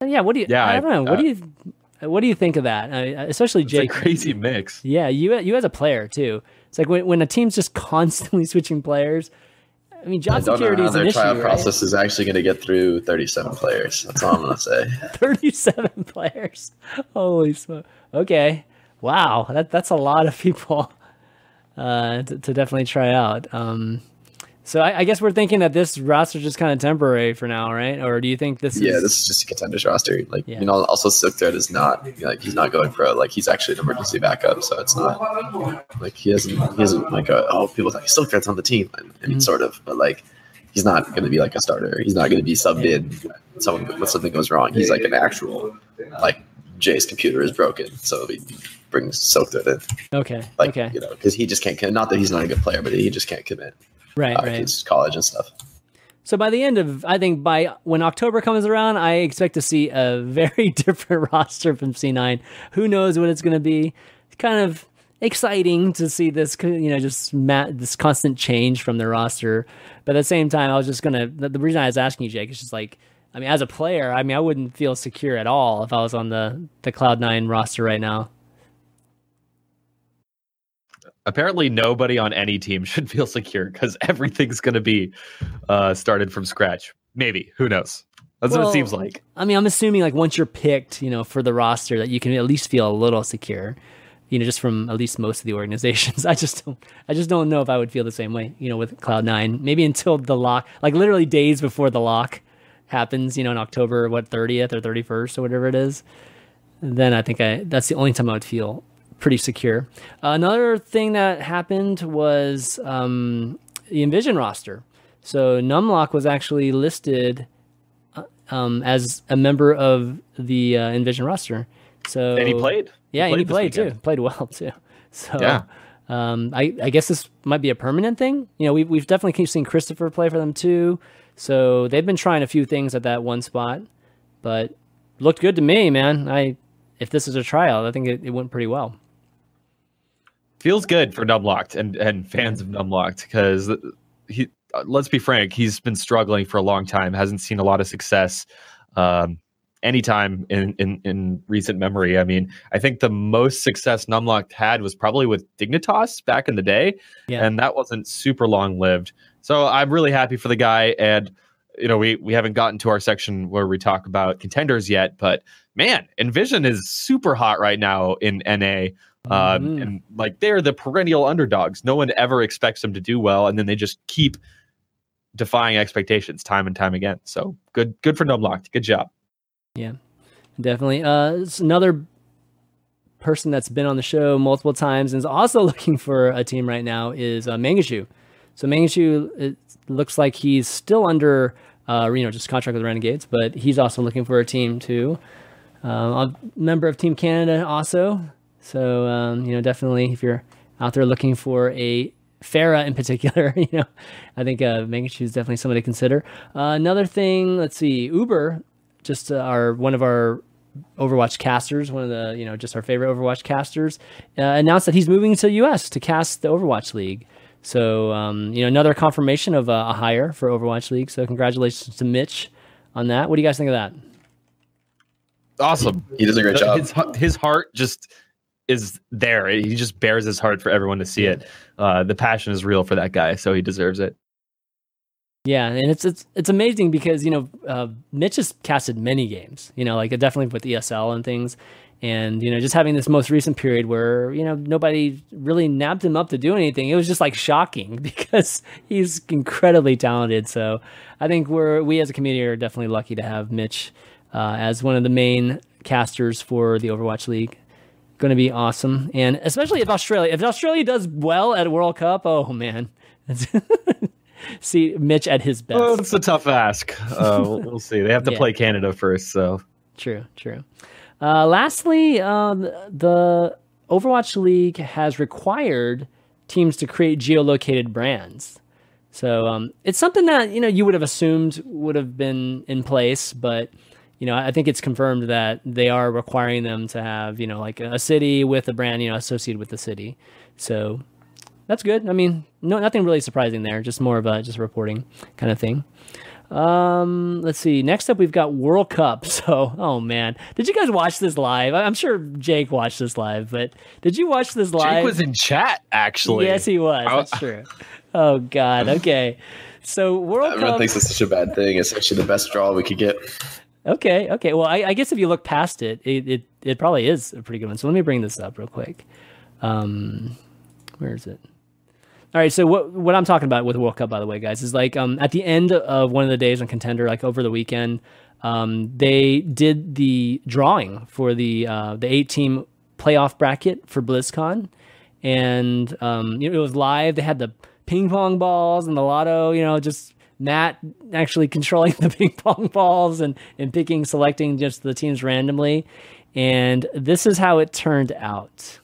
yeah, what do you? Yeah, I, I- don't know. What uh, do you? What do you think of that? I, especially it's a Jake. crazy mix. Yeah, you you as a player too. It's like when, when a team's just constantly switching players. I mean, I job don't know security how is an their issue. trial right? process is actually going to get through 37 players. That's all I'm going to say. 37 players. Holy smoke. Okay. Wow. That that's a lot of people uh, to, to definitely try out. Um, so I, I guess we're thinking that this roster is just kind of temporary for now, right? Or do you think this Yeah, is this is just a contenders roster. Like Yeah. you know, also Silk Thread is not like he's not going pro. Like he's actually an emergency backup, so it's not like he hasn't he hasn't like a, oh people think Silk Thread's on the team. I mean, Mhm. sort of, but like he's not going to be like a starter. He's not going to be subbed in. Someone when something goes wrong, he's like an actual like Jay's computer is broken, so he brings Silk Thread in. okay? Like okay. you know, because he just can't. commit. Not that he's not a good player, but he just can't commit. Right, Uh, right. College and stuff. So by the end of, I think by when October comes around, I expect to see a very different roster from C9. Who knows what it's going to be? It's kind of exciting to see this, you know, just this constant change from the roster. But at the same time, I was just gonna. The, the reason I was asking you, Jake, is just like, I mean, as a player, I mean, I wouldn't feel secure at all if I was on the the Cloud Nine roster right now. Apparently nobody on any team should feel secure because everything's going to be uh, started from scratch. Maybe who knows? That's what it seems like. I mean, I'm assuming like once you're picked, you know, for the roster, that you can at least feel a little secure. You know, just from at least most of the organizations. I just don't. I just don't know if I would feel the same way. You know, with Cloud Nine, maybe until the lock, like literally days before the lock happens. You know, in October, what 30th or 31st or whatever it is. Then I think I that's the only time I would feel pretty secure. another thing that happened was um, the Envision roster. So Numlock was actually listed um, as a member of the uh, Envision roster. So And he played. Yeah, and he played too. Played well too. So Yeah. um, I, I guess this might be a permanent thing. You know, we've we've definitely keep seen Christopher play for them too. So they've been trying a few things at that one spot, but looked good to me, man. I if this is a trial, I think it, it went pretty well. Feels good for Numlocked and, and fans of Numlocked because he. Let's be frank, he's been struggling for a long time. Hasn't seen a lot of success. Um, anytime in, in in recent memory. I mean, I think the most success Numlocked had was probably with Dignitas back in the day, Yeah. and that wasn't super long lived. So I'm really happy for the guy. And you know, we we haven't gotten to our section where we talk about contenders yet, but man, Envision is super hot right now in NA. Um, Mhm. and like they're the perennial underdogs. No one ever expects them to do well, and then they just keep defying expectations time and time again. So good, good for Numlocked. Good job. Yeah, definitely. Uh, it's another person that's been on the show multiple times and is also looking for a team right now is uh, Mangachu. So Mangachu, it looks like he's still under, uh, you know, just contract with the Renegades, but he's also looking for a team too. Um, a member of Team Canada also. So um, you know, definitely if you're out there looking for a Pharah in particular, you know, I think uh, Mangachu is definitely somebody to consider. Uh, another thing, let's see, Uber, just uh, our one of our Overwatch casters, one of the you know just our favorite Overwatch casters, uh, announced that he's moving to the U.S. to cast the Overwatch League. So um, you know another confirmation of a, a hire for Overwatch League. So congratulations to Mitch on that. What do you guys think of that? Awesome. He does a great job. His his heart just is there. He just bears his heart for everyone to see it. Uh, the passion is real for that guy, so he deserves it. Yeah, and it's it's it's amazing because you know uh, Mitch has casted many games. You know, like definitely with ESL and things, and you know just having this most recent period where you know nobody really nabbed him up to do anything. It was just like shocking because he's incredibly talented. So I think we're we as a community are definitely lucky to have Mitch uh, as one of the main casters for the Overwatch League. Going to be awesome, and especially if Australia if Australia does well at World Cup, oh man. see Mitch at his best. Oh, it's a tough ask. Uh, we'll, we'll, see. They have to yeah. play Canada first, so true, true. Uh, lastly, um, the Overwatch League has required teams to create geolocated brands. So um, it's something that you know you would have assumed would have been in place, but you know I think it's confirmed that they are requiring them to have you know like a city with a brand you know associated with the city. So that's good. I mean, no, nothing really surprising there. Just more of a just reporting kind of thing. Um, let's see. Next up, we've got World Cup. So, oh man, did you guys watch this live? I'm sure Jake watched this live, but did you watch this live? Jake was in chat actually. Yes, he was. That's true. Oh God. Okay. So World Everyone Cup thinks it's such a bad thing. It's actually the best draw we could get. Okay. Okay. Well, I, I guess if you look past it, it, it, it probably is a pretty good one. So let me bring this up real quick. Um, where is it? All right, so what what I'm talking about with World Cup, by the way, guys, is like um, at the end of one of the days on Contender, like over the weekend, um, they did the drawing for the uh, the eight team playoff bracket for BlizzCon, and um, you know, it was live. They had the ping pong balls and the lotto, you know, just Matt actually controlling the ping pong balls and and picking, selecting just the teams randomly, and this is how it turned out.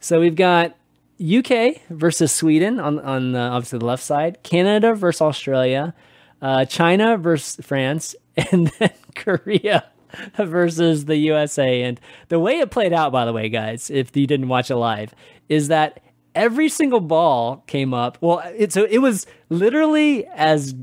So we've got UK versus Sweden on on the, obviously the left side, Canada versus Australia, uh, China versus France, and then Korea versus the USA. And the way it played out, by the way, guys, if you didn't watch it live, is that every single ball came up. Well, it, so it was literally as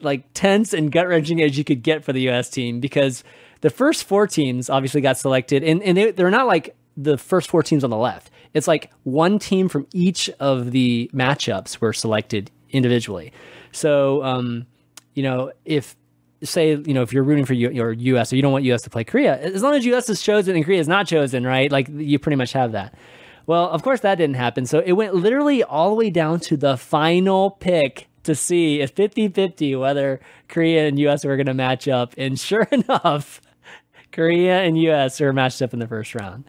like tense and gut wrenching as you could get for the US team because the first four teams obviously got selected, and and they, they're not like the first four teams on the left it's like one team from each of the matchups were selected individually. So, um, you know, if say, you know, if you're rooting for U- your US or you don't want US to play Korea, as long as US is chosen and Korea is not chosen, right? Like you pretty much have that. Well, of course that didn't happen. So it went literally all the way down to the final pick to see if 50-50 whether Korea and US were going to match up. And sure enough, Korea and US were matched up in the first round.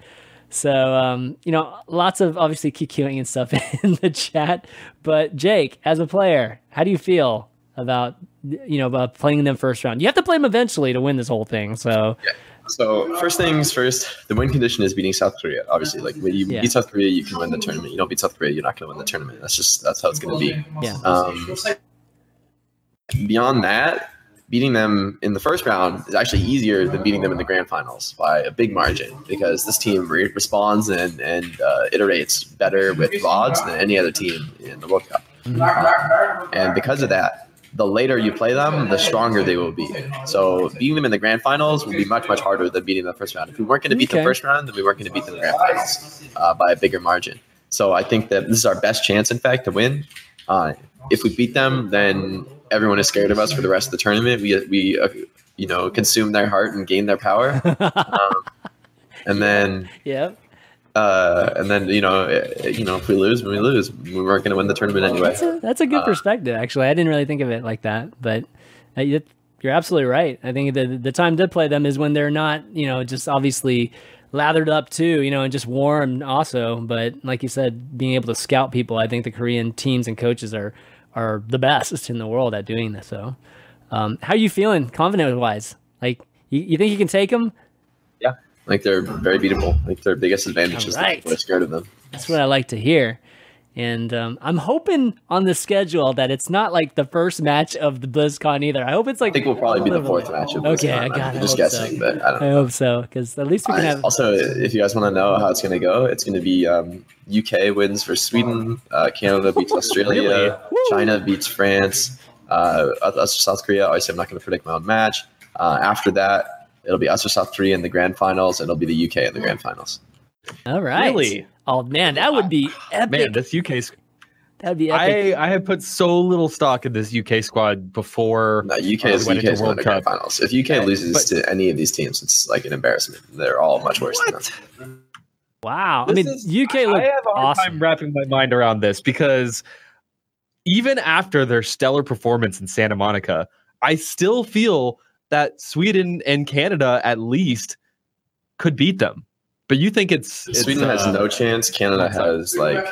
So, um, you know, lots of obviously QQing and stuff in the chat. But Jake, as a player, how do you feel about you know about playing them first round? You have to play them eventually to win this whole thing. So. Yeah. So first things first, the win condition is beating South Korea. Obviously, like when you yeah. beat South Korea, you can win the tournament. You don't beat South Korea, you're not going to win the tournament. That's just that's how it's going to be. Yeah. Um, beyond that, beating them in the first round is actually easier than beating them in the grand finals by a big margin because this team re- responds and, and uh, iterates better with VODs than any other team in the World Cup. Um, and because of that, the later you play them, the stronger they will be. So beating them in the grand finals will be much, much harder than beating them the first round. If we weren't going to beat okay. the first round, then we weren't going to beat them in the grand finals uh, by a bigger margin. So I think that this is our best chance, in fact, to win. Uh, if we beat them, then everyone is scared of us for the rest of the tournament. We we uh, you know consume their heart and gain their power, um, and then yeah. Uh, and then you know, eh, you know, if we lose, we lose. We weren't going to win the tournament anyway. That's a, that's a good uh, perspective, actually. I didn't really think of it like that, but uh, you're absolutely right. I think the the time to play them is when they're not, you know, just obviously lathered up too, you know, and just warm also. But like you said, being able to scout people, I think the Korean teams and coaches are are the best in the world at doing this. So, um, how are you feeling confidence wise? Like, you, you think you can take them? Like they're very beatable. Like their biggest advantage is right. we're scared of them. That's what I like to hear. And um, I'm hoping on the schedule that it's not like the first match of the BlizzCon either. I hope it's like. I think we'll probably be the fourth match of BlizzCon. Okay, I got it. I'm Just guessing, so. but I don't know. I hope so because at least we can I, have. Also, if you guys want to know how it's going to go, it's going to be um, UK wins for Sweden, uh, Canada beats Australia, really? China beats France, uh, us South Korea. Obviously, I'm not going to predict my own match. Uh, after that, it'll be us or South Korea in the grand finals, and it'll be the UK in the grand finals. All right. Really? Oh man, that would be ah, epic. Man, this UK's That'd be epic. I, I have put so little stock in this UK squad before. No, UK is went UK into World the grand Cup. finals. If UK loses but- to any of these teams, it's like an embarrassment. They're all much worse than them. wow. I mean, is- UK I looked have a hard awesome. time wrapping my mind around this because even after their stellar performance in Santa Monica, I still feel that Sweden and Canada at least could beat them. But you think it's, it's, Sweden has uh, no chance. Canada has like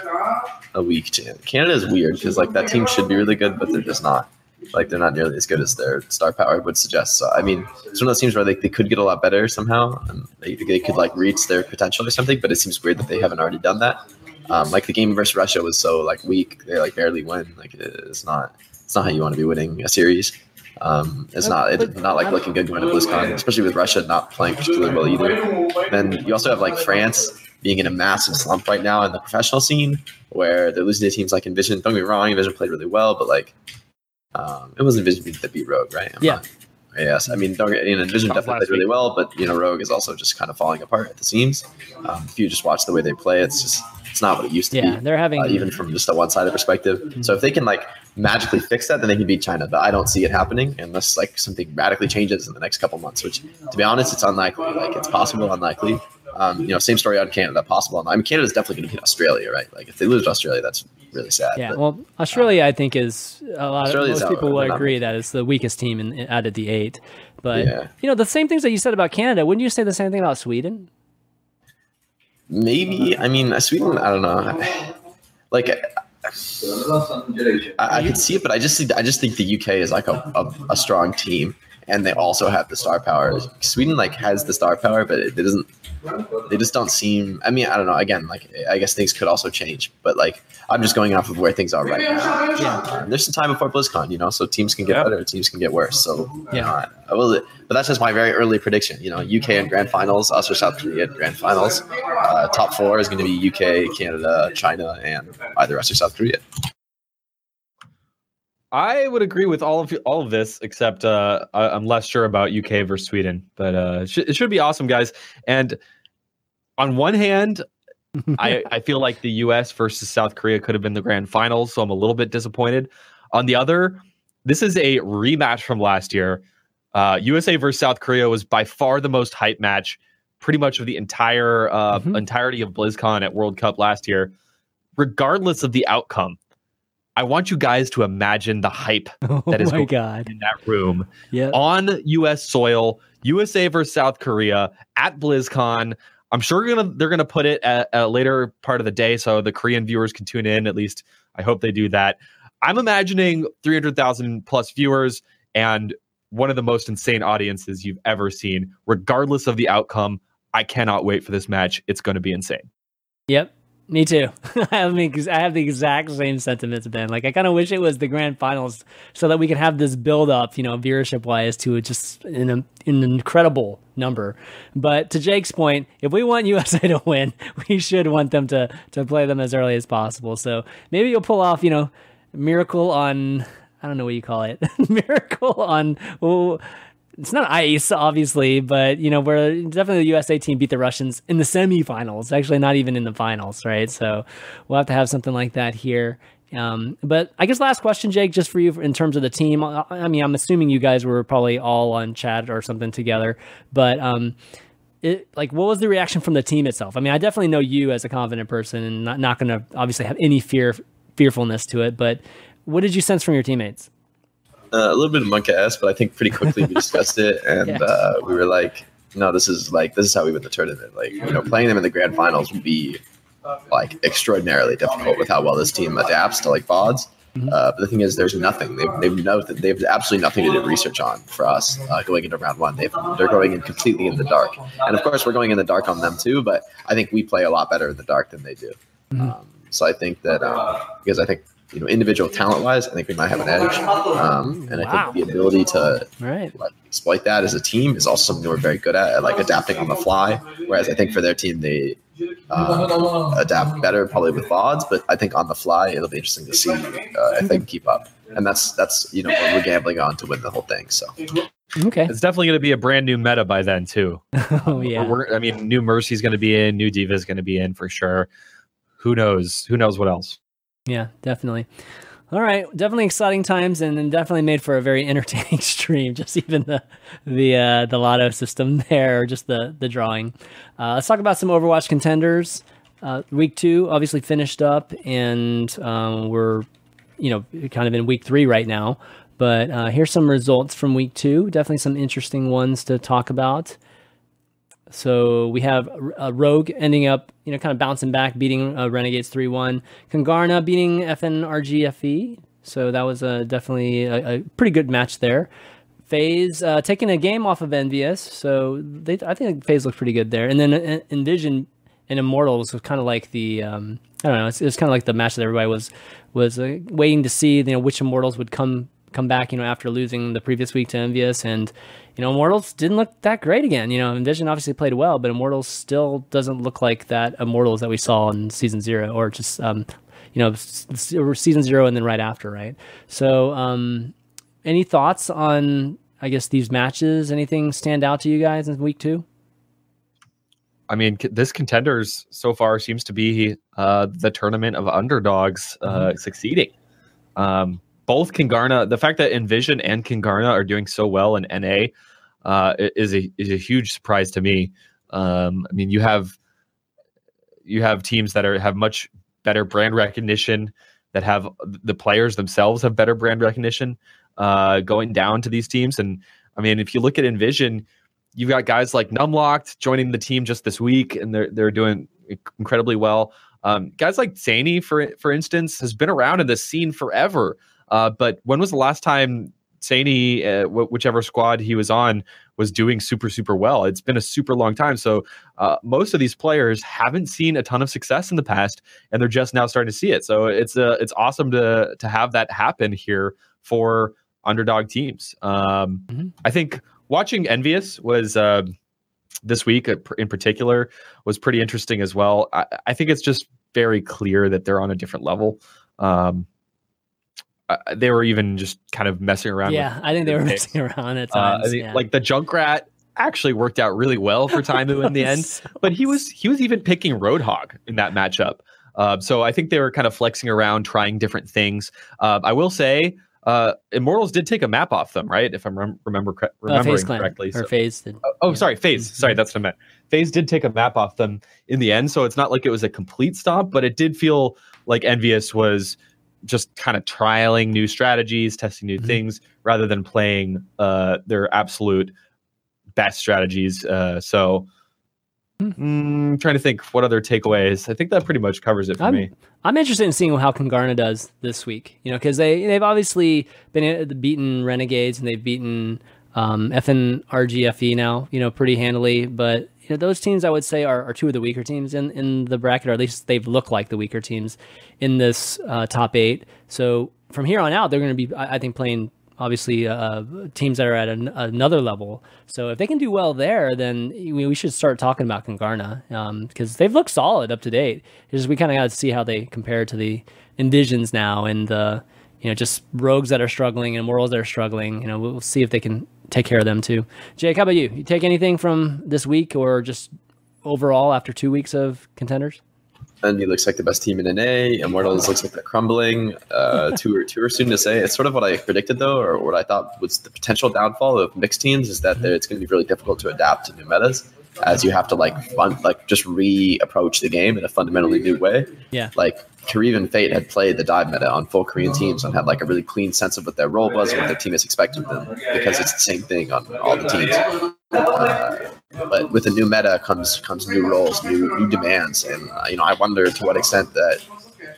a weak chance. Canada is weird because like that team should be really good, but they're just not. Like they're not nearly as good as their star power would suggest. So I mean, it's one of those teams where they, they could get a lot better somehow, and they, they could like reach their potential or something. But it seems weird that they haven't already done that. Um, like the game versus Russia was so like weak, they like barely win. Like it's not it's not how you want to be winning a series. Um, it's not it's not like looking good going to BlizzCon, especially with Russia not playing particularly well either. Then you also have like France being in a massive slump right now in the professional scene, where they're losing to teams like Envision. Don't get me wrong, Envision played really well, but like um, it wasn't Envision that beat Rogue, right? I'm Yeah. not- yes, I mean, don't get you know, Envision That definitely played really week. well, but you know, Rogue is also just kind of falling apart at the seams. Um, if you just watch the way they play, it's just it's not what it used to Yeah, be Yeah, they're having uh, even from just a one-sided perspective. So if they can like magically fix that, then they can beat China. But I don't see it happening unless like something radically changes in the next couple months. Which, to be honest, it's unlikely. Like it's possible, unlikely. Um, you know, same story on Canada. Possible. I mean, Canada's definitely going to beat Australia, right? Like if they lose to Australia, that's really sad. Yeah, But well, Australia, I think, is a lot. Of, Australia's most out, people will agree that it's the weakest team in, in- out of the eight. But Yeah. you know, the same things that you said about Canada. Wouldn't you say the same thing about Sweden? maybe. I mean, Sweden. I don't know. Like. I, I could see it, but I just think I just think the UK is like a, a, a strong team, and they also have the star power. Sweden like has the star power, but it, it doesn't. They just don't seem. I mean, I don't know. Again, like I guess things could also change, but like I'm just going off of where things are right now. Uh, there's some time before BlizzCon, you know, so teams can get Yeah. better, teams can get worse. So Yeah. yeah, I, I will. But that's just my very early prediction. You know, UK and grand finals, us or South Korea in grand finals. Uh, top four is going to be UK, Canada, China, and either us or South Korea. I would agree with all of you- all of this, except uh, I- I'm less sure about UK versus Sweden. But uh, it, should, it should be awesome, guys. And on one hand, I, I feel like the US versus South Korea could have been the grand finals, so I'm a little bit disappointed. On the other, this is a rematch from last year. Uh, USA versus South Korea was by far the most hype match, pretty much of the entire uh, Mhm. entirety of BlizzCon at World Cup last year. Regardless of the outcome, I want you guys to imagine the hype oh That is my go- god! in that room Yeah, on U.S. soil, USA versus South Korea at BlizzCon. I'm sure gonna they're gonna put it at a later part of the day so the Korean viewers can tune in. At least I hope they do that. I'm imagining 300,000 plus viewers and one of the most insane audiences you've ever seen. Regardless of the outcome, I cannot wait for this match. It's going to be insane. Yep. Me too. I mean, I have the exact same sentiments, Ben. Like, I kind of wish it was the grand finals so that we could have this build up, you know, viewership wise to just an, an incredible number. But to Jake's point, if we want USA to win, we should want them to to play them as early as possible. So maybe you'll pull off, you know, miracle on I don't know what you call it, miracle on. It's not ice, obviously, but you know, where definitely the USA team beat the Russians in the semifinals. Actually, not even in the finals, right? So we'll have to have something like that here. Um, but I guess last question, Jake, just for you in terms of the team. I I mean, I'm assuming you guys were probably all on chat or something together, but um, it like what was the reaction from the team itself? I mean, I definitely know you as a confident person and not not going to obviously have any fear fearfulness to it, but what did you sense from your teammates? Uh, a little bit of monk ass, but I think pretty quickly we discussed it, and Yeah. uh, we were like, "No, this is like this is how we win the tournament. Like, you know, playing them in the grand finals would be like extraordinarily difficult with how well this team adapts to like VODs. Mhm. Uh, but the thing is, there's nothing. They've they've no, they've absolutely nothing to do research on for us uh, going into round one. They've, they're going in completely in the dark, and of course, we're going in the dark on them too. But I think we play a lot better in the dark than they do. Mhm. Um, so I think that um, because I think you know individual talent wise, I think we might have an edge, um, and I Wow. think the ability to All right. like exploit that as a team is also something we're very good at, at like adapting on the fly. Whereas I think for their team, they um, adapt better probably with VODs, but I think on the fly it'll be interesting to see uh, if they can keep up. And that's that's you know what we're gambling on to win the whole thing. So Okay. It's definitely going to be a brand new meta by then too. Oh yeah. We're, I mean, new Mercy's going to be in, new D.Va's going to be in for sure. Who knows? Who knows what else? Yeah, definitely. All right, definitely exciting times, and, definitely made for a very entertaining stream. Just even the the uh, the lotto system there, just the the drawing. Uh, let's talk about some Overwatch contenders. Uh, week two obviously finished up, and um, we're you know kind of in week three right now. But uh, here's some results from week two. Definitely some interesting ones to talk about. So we have uh, Rogue ending up, you know, kind of bouncing back, beating uh, Renegades 3 1. Kungarna beating FNRGFE. So that was uh, definitely a, a, pretty good match there. FaZe uh, taking a game off of EnVyUs. So they, I think FaZe looked pretty good there. And then uh, Envision and Immortals was kind of like the, um, I don't know, it's, it's kind of like the match that everybody was was uh, waiting to see, you know, which Immortals would come come back, you know, after losing the previous week to EnVyUs. And you know, Immortals didn't look that great again. You know, Envision obviously played well, but Immortals still doesn't look like that Immortals that we saw in season zero, or just um, you know, season zero and then right after, right? So, um, any thoughts on, I guess, these matches? Anything stand out to you guys in week two? I mean, this contenders so far seems to be uh, the tournament of underdogs uh, mm-hmm. succeeding. Um, both Kungarna, the fact that Envision and Kungarna are doing so well in NA uh, is a is a huge surprise to me. Um, I mean, you have you have teams that are have much better brand recognition, that have the players themselves have better brand recognition uh, going down to these teams. And I mean, if you look at Envision, you've got guys like Numlocked joining the team just this week, and they're they're doing incredibly well. Um, guys like Zany, for for instance, has been around in this scene forever. Uh, but when was the last time Zany, uh, whichever squad he was on, was doing super, super well? It's been a super long time. So uh, most of these players haven't seen a ton of success in the past, and they're just now starting to see it. So it's uh, it's awesome to to have that happen here for underdog teams. Um, mm-hmm. I think watching EnVyUs was. Uh, this week uh, in particular was pretty interesting as well. I, I, think it's just very clear that they're on a different level. Um, uh, they were even just kind of messing around. Yeah, I think they were messing around at uh, times. Uh, yeah. Like the Junkrat actually worked out really well for Taimou in the end, so but he was he was even picking Roadhog in that matchup. Uh, so I think they were kind of flexing around, trying different things. Uh, I will say, uh, Immortals did take a map off them, right? If I'm rem- remember cre- remembering correctly. Or so. FaZe did. Oh, oh yeah. sorry, FaZe. Mm-hmm. Sorry, that's what I meant. FaZe did take a map off them in the end, so it's not like it was a complete stop, but it did feel like EnVyUs was just kind of trialing new strategies, testing new mm-hmm. things, rather than playing uh, their absolute best strategies. Uh, so, mm, trying to think what other takeaways. I think that pretty much covers it for I'm, me. I'm interested in seeing how Kungarna does this week. You know, because they they've obviously been beaten Renegades and they've beaten um, FNRGFE now. You know, pretty handily, but you know, those teams I would say are, are two of the weaker teams in, in the bracket, or at least they've looked like the weaker teams in this uh, top eight. So from here on out, they're going to be, I, I think, playing obviously uh, teams that are at an, another level. So if they can do well there, then we, we should start talking about Kungarna because um, they've looked solid up to date. It's just we kind of got to see how they compare to the Envisions now and the you know just rogues that are struggling and worlds that are struggling. You know, we'll see if they can take care of them too. Jake, how about you? You take anything from this week or just overall after two weeks of contenders? And he looks like the best team in NA. Immortals looks like they're crumbling. Uh, too, too soon to say. It's sort of what I predicted, though, or what I thought was the potential downfall of mixed teams is that it's going to be really difficult to adapt to new metas as you have to like fun like just re-approach the game in a fundamentally new way. Yeah. Like And Fate had played the dive meta on full Korean teams and had like a really clean sense of what their role was and what their team is expected of them because it's the same thing on all the teams. Uh, but with a new meta comes comes new roles, new new demands, and uh, you know I wonder to what extent that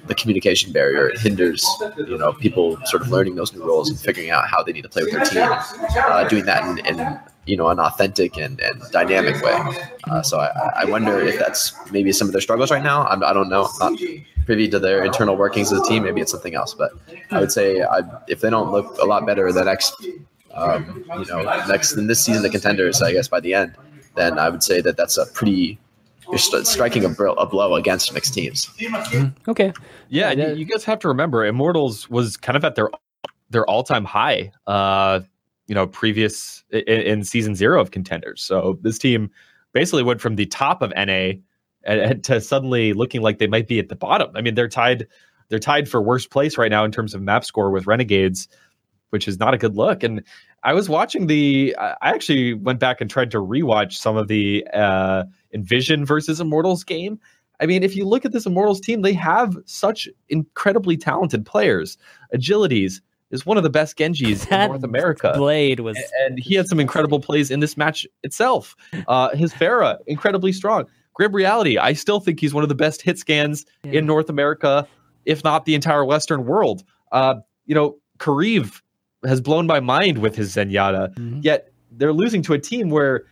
the communication barrier hinders you know people sort of learning those new roles and figuring out how they need to play with their team, uh, doing that in, in you know an authentic and, and dynamic way. Uh, so I, I wonder if that's maybe some of their struggles right now. I'm, I do not know. I'm not privy to their internal workings of the team. Maybe it's something else. But I would say I, if they don't look a lot better the next, um, you know, next in this season, the contenders, I guess by the end, then I would say that that's a pretty you're st- striking a, a, blow against mixed teams. Mm-hmm. Okay. Yeah, you guys have to remember, Immortals was kind of at their their all time high. Uh, you know, previous in, in, season zero of contenders. So this team basically went from the top of NA and, and to suddenly looking like they might be at the bottom. I mean, they're tied they're tied for worst place right now in terms of map score with Renegades, which is not a good look. And I was watching the. I actually went back and tried to rewatch some of the uh, Envision versus Immortals game. I mean, if you look at this Immortals team, they have such incredibly talented players. Agilities is one of the best Genjis That in North America. Blade was and he had some incredible plays in this match itself. Uh, his Pharah, incredibly strong. Grim Reality, I still think he's one of the best hit scans Yeah. in North America, if not the entire Western world. Uh, you know, Kariv has blown my mind with his Zenyatta, Mhm. yet they're losing to a team where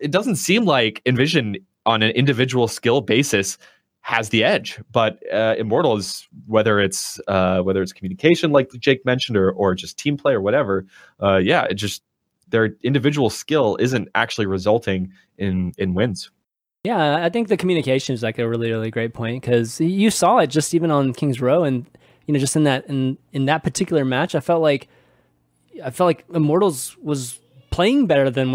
it doesn't seem like Envision on an individual skill basis has the edge. But uh, Immortal is whether it's uh, whether it's communication, like Jake mentioned, or or just team play or whatever. Uh, yeah, it just their individual skill isn't actually resulting in in wins. Yeah, I think the communication is like a really, really great point because you saw it just even on Kings Row, and you know, just in that in in that particular match, I felt like I felt like Immortals was playing better than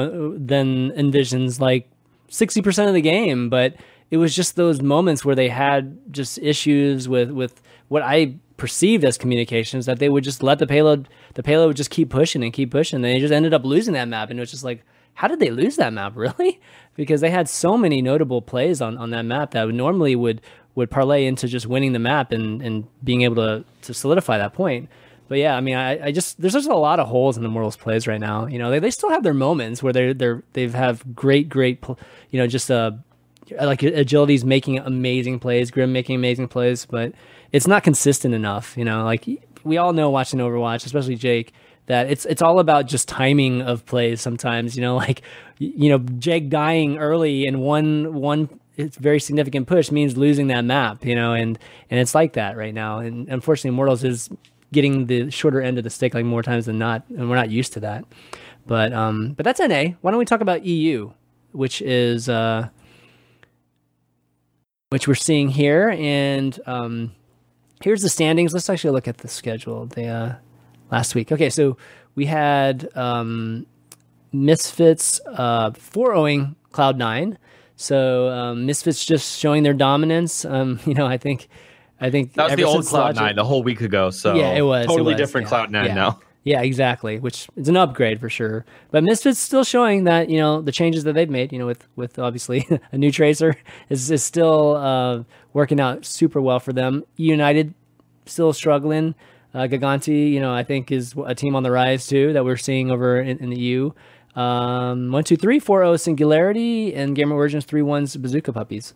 than Envisions like sixty percent of the game, but it was just those moments where they had just issues with with what I perceived as communications that they would just let the payload the payload would just keep pushing and keep pushing. And they just ended up losing that map, and it was just like, how did they lose that map, really? Because they had so many notable plays on, on that map that normally would would parlay into just winning the map and, and being able to to solidify that point. But yeah, I mean, I, I just there's just a lot of holes in the Immortals plays right now. You know, they, they still have their moments where they're they're they've have great great you know just uh like agility's making amazing plays, Grim making amazing plays, but it's not consistent enough. You know, like we all know watching Overwatch, especially Jake, that it's it's all about just timing of plays. Sometimes you know, like you know, Jake dying early and one one it's very significant push means losing that map. You know, and and it's like that right now. And unfortunately, Immortals is getting the shorter end of the stick like more times than not, and we're not used to that. But um, but that's NA. Why don't we talk about EU, which is uh, which we're seeing here, and um, here's the standings. Let's actually look at the schedule. The uh, last week. Okay, so we had um, Misfits uh, 4-0ing Cloud Nine. So um, Misfits just showing their dominance. Um, you know, I think, I think That was the old since Cloud Logic- Nine, the whole week ago. So Yeah, it was, it totally was, different yeah, Cloud Nine yeah. now. Yeah, exactly. Which is an upgrade for sure. But Misfits still showing that you know the changes that they've made. You know, with with obviously a new tracer is is still uh, working out super well for them. United still struggling. Uh, Gigantti, you know, I think is a team on the rise too that we're seeing over in, in the U. Um, one, two, three, four, oh, Singularity, and Gamer Origins three ones Bazooka Puppies.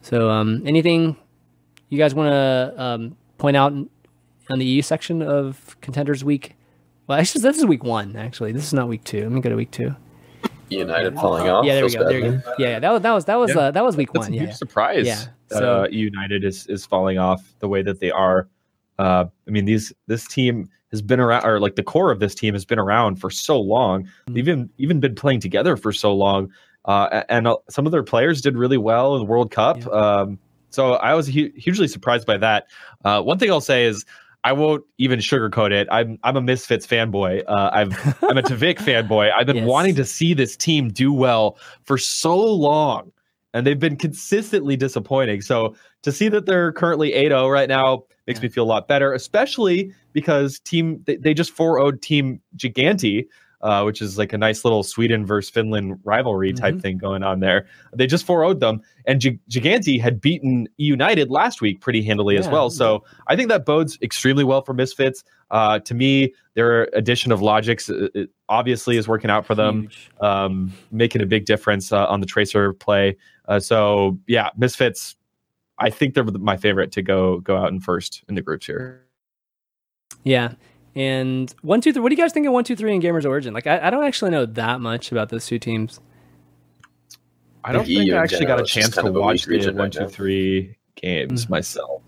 So, um, anything you guys want to um, point out on the EU section of Contenders Week? Well, actually, this is week one. Actually, this is not week two. Let me go to week two. United falling off. yeah, there we go. There you go. Yeah, yeah, that was that was that was Yeah. uh, that was week That's one. a Yeah, huge surprise. Yeah, so- uh, United is is falling off the way that they are. Uh, I mean, these this team has been around, or like the core of this team has been around for so long. Mm-hmm. They've even even been playing together for so long, uh, and uh, some of their players did really well in the World Cup. Um, so I was hu- hugely surprised by that. Uh, one thing I'll say is. I won't even sugarcoat it. I'm I'm a Misfits fanboy. Uh, I've I'm a TviQ fanboy. I've been Yes. wanting to see this team do well for so long and they've been consistently disappointing. So to see that they're currently 8-0 right now makes Yeah. me feel a lot better, especially because team they, they just 4-0'd team Gigantti, uh, which is like a nice little Sweden versus Finland rivalry type Mhm. thing going on there. They just 4-0'd them, and Gi- Gigantti had beaten United last week pretty handily as well. So I think that bodes extremely well for Misfits. Uh, to me, their addition of Logix uh, obviously is working out for them um, making a big difference uh, on the tracer play. Uh, so yeah, Misfits. I think they're my favorite to go go out in first in the groups here. Yeah. And one, two, three. What do you guys think of one, two, three and Gamers Origin? Like, I, I don't actually know that much about those two teams. I don't think think EU I actually general got a chance to watch the region one, right two, now. three games Mhm. myself.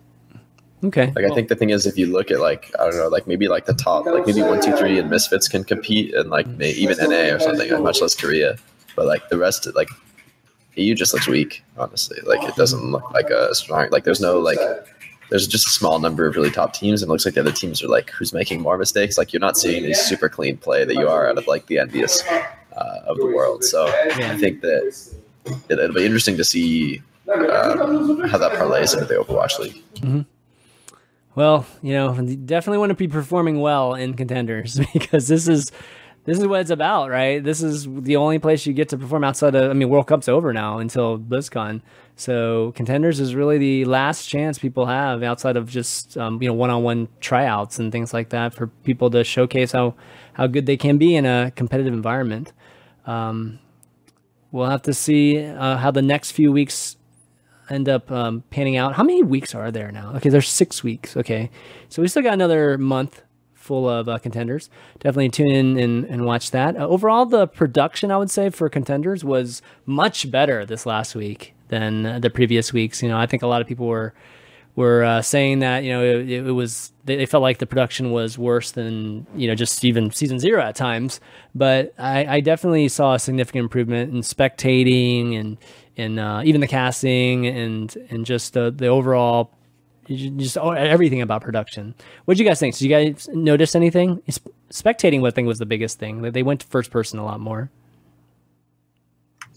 Okay. Like I think the thing is, if you look at like I don't know, like maybe like the top, like maybe one, two, three, and Misfits can compete, and like may, even NA or something, like much less Korea. But like the rest, like EU just looks weak. Honestly, like it doesn't look like a strong. Like there's no like. There's just a small number of really top teams, and it looks like the other teams are like who's making more mistakes. Like you're not seeing the super clean play that you are out of like the EnVyUs uh, of the world. So I think that it, it'll be interesting to see um, how that parlays into the Overwatch League. Well, you know, definitely want to be performing well in contenders because this is this is what it's about, right? This is the only place you get to perform outside of. I mean, World Cup's over now until BlizzCon, so contenders is really the last chance people have outside of just um, you know one-on-one tryouts and things like that for people to showcase how how good they can be in a competitive environment. Um, we'll have to see uh, how the next few weeks end up um, panning out. How many weeks are there now? Okay, there's six weeks. Okay, so we still got another month full of uh, contenders. Definitely tune in and, and watch that. Uh, overall, the production I would say for contenders was much better this last week than the previous weeks. You know, I think a lot of people were were uh, saying that you know it, it, was they felt like the production was worse than you know just even season zero at times. But I, I definitely saw a significant improvement in spectating and and uh, even the casting and and just the the overall just everything about production. What do you guys think? Did you guys notice anything? Spectating, what I think was the biggest thing. They went to first person a lot more.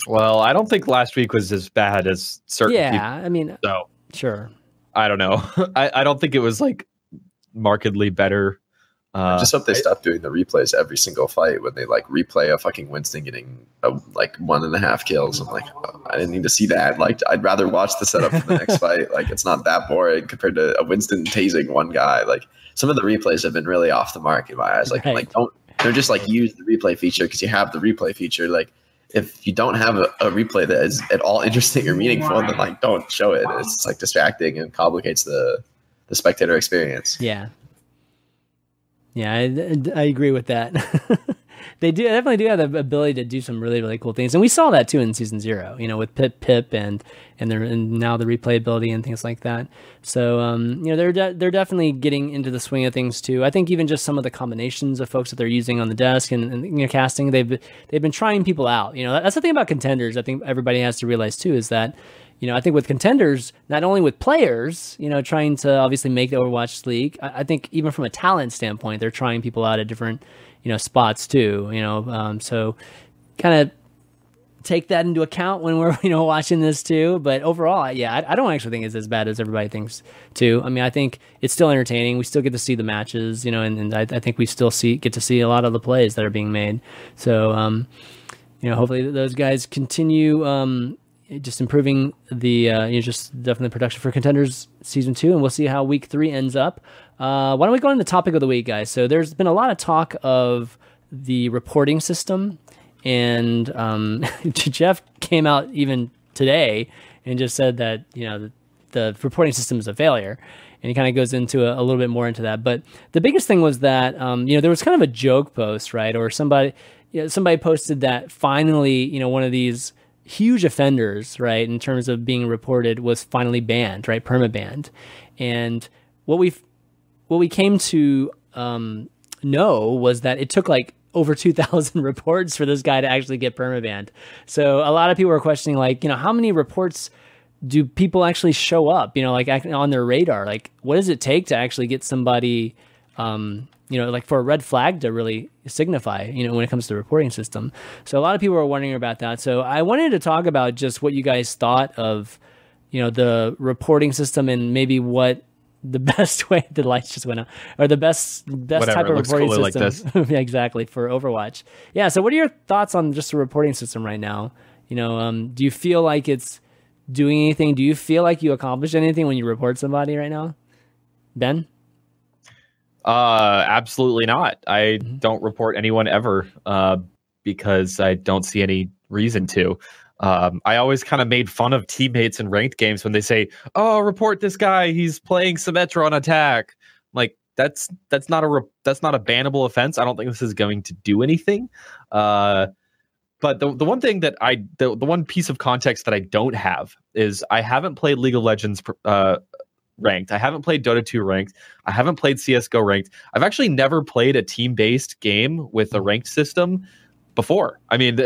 Well, I don't think last week was as bad as certain. Yeah, people, I mean, so sure. I don't know. I, I don't think it was like markedly better uh, I just hope they stop doing the replays every single fight when they like replay a fucking Winston getting a, like one and a half kills. I'm like, oh, I didn't need to see that. Like, I'd rather watch the setup for the next fight. Like, it's not that boring compared to a Winston tasing one guy. Like, some of the replays have been really off the mark in my eyes. Like, right. like don't they're just like use the replay feature because you have the replay feature. Like, if you don't have a, a, replay that is at all interesting or meaningful, then like don't show it. It's like distracting and complicates the the spectator experience. Yeah, yeah, I, I agree with that. they do definitely do have the ability to do some really really cool things, and we saw that too in season zero. You know, with Pip Pip and and, and now the replayability and things like that. So um, you know, they're de- they're definitely getting into the swing of things too. I think even just some of the combinations of folks that they're using on the desk and, and you know casting, they've they've been trying people out. You know, that's the thing about contenders. I think everybody has to realize too is that you know, I think with contenders, not only with players, you know, trying to obviously make the Overwatch League, I, I think even from a talent standpoint, they're trying people out at different, you know, spots too. You know, um, so kind of take that into account when we're you know watching this too. But overall, yeah, I, I, don't actually think it's as bad as everybody thinks too. I mean, I think it's still entertaining. We still get to see the matches, you know, and, and I, I, think we still see get to see a lot of the plays that are being made. So, um, you know, hopefully those guys continue. Um, just improving the uh, you know, just definitely production for contenders season two, and we'll see how week three ends up. Uh, why don't we go on the topic of the week, guys? So there's been a lot of talk of the reporting system, and um, Jeff came out even today and just said that you know the, the reporting system is a failure, and he kind of goes into a, a, little bit more into that. But the biggest thing was that um, you know there was kind of a joke post, right, or somebody you know, somebody posted that finally you know one of these huge offenders, right, in terms of being reported, was finally banned, right, permabanned. And what we what we came to um, know was that it took like over 2,000 reports for this guy to actually get permabanned. So a lot of people were questioning, like, you know, how many reports do people actually show up, you know, like on their radar? Like, what does it take to actually get somebody um, you know, like for a red flag to really signify, you know, when it comes to the reporting system. So a lot of people are wondering about that. So I wanted to talk about just what you guys thought of, you know, the reporting system and maybe what the best way the lights just went out or the best best Whatever, type of reporting system. like yeah, exactly for overwatch. Yeah so what are your thoughts on just the reporting system right now? You know um, do you feel like it's doing anything? Do you feel like you accomplished anything when you report somebody right now? Ben uh, absolutely not. I mm-hmm. don't report anyone ever uh, because I don't see any reason to. Um, I always kind of made fun of teammates in ranked games when they say, "Oh, report this guy. He's playing Symmetra on attack." like that's that's not a re- that's not a bannable offense. I don't think this is going to do anything. Uh, but the the one thing that I the, the one piece of context that I don't have is I haven't played League of Legends uh, ranked. I haven't played Dota 2 ranked. I haven't played CS:GO ranked. I've actually never played a team-based game with a ranked system before. I mean,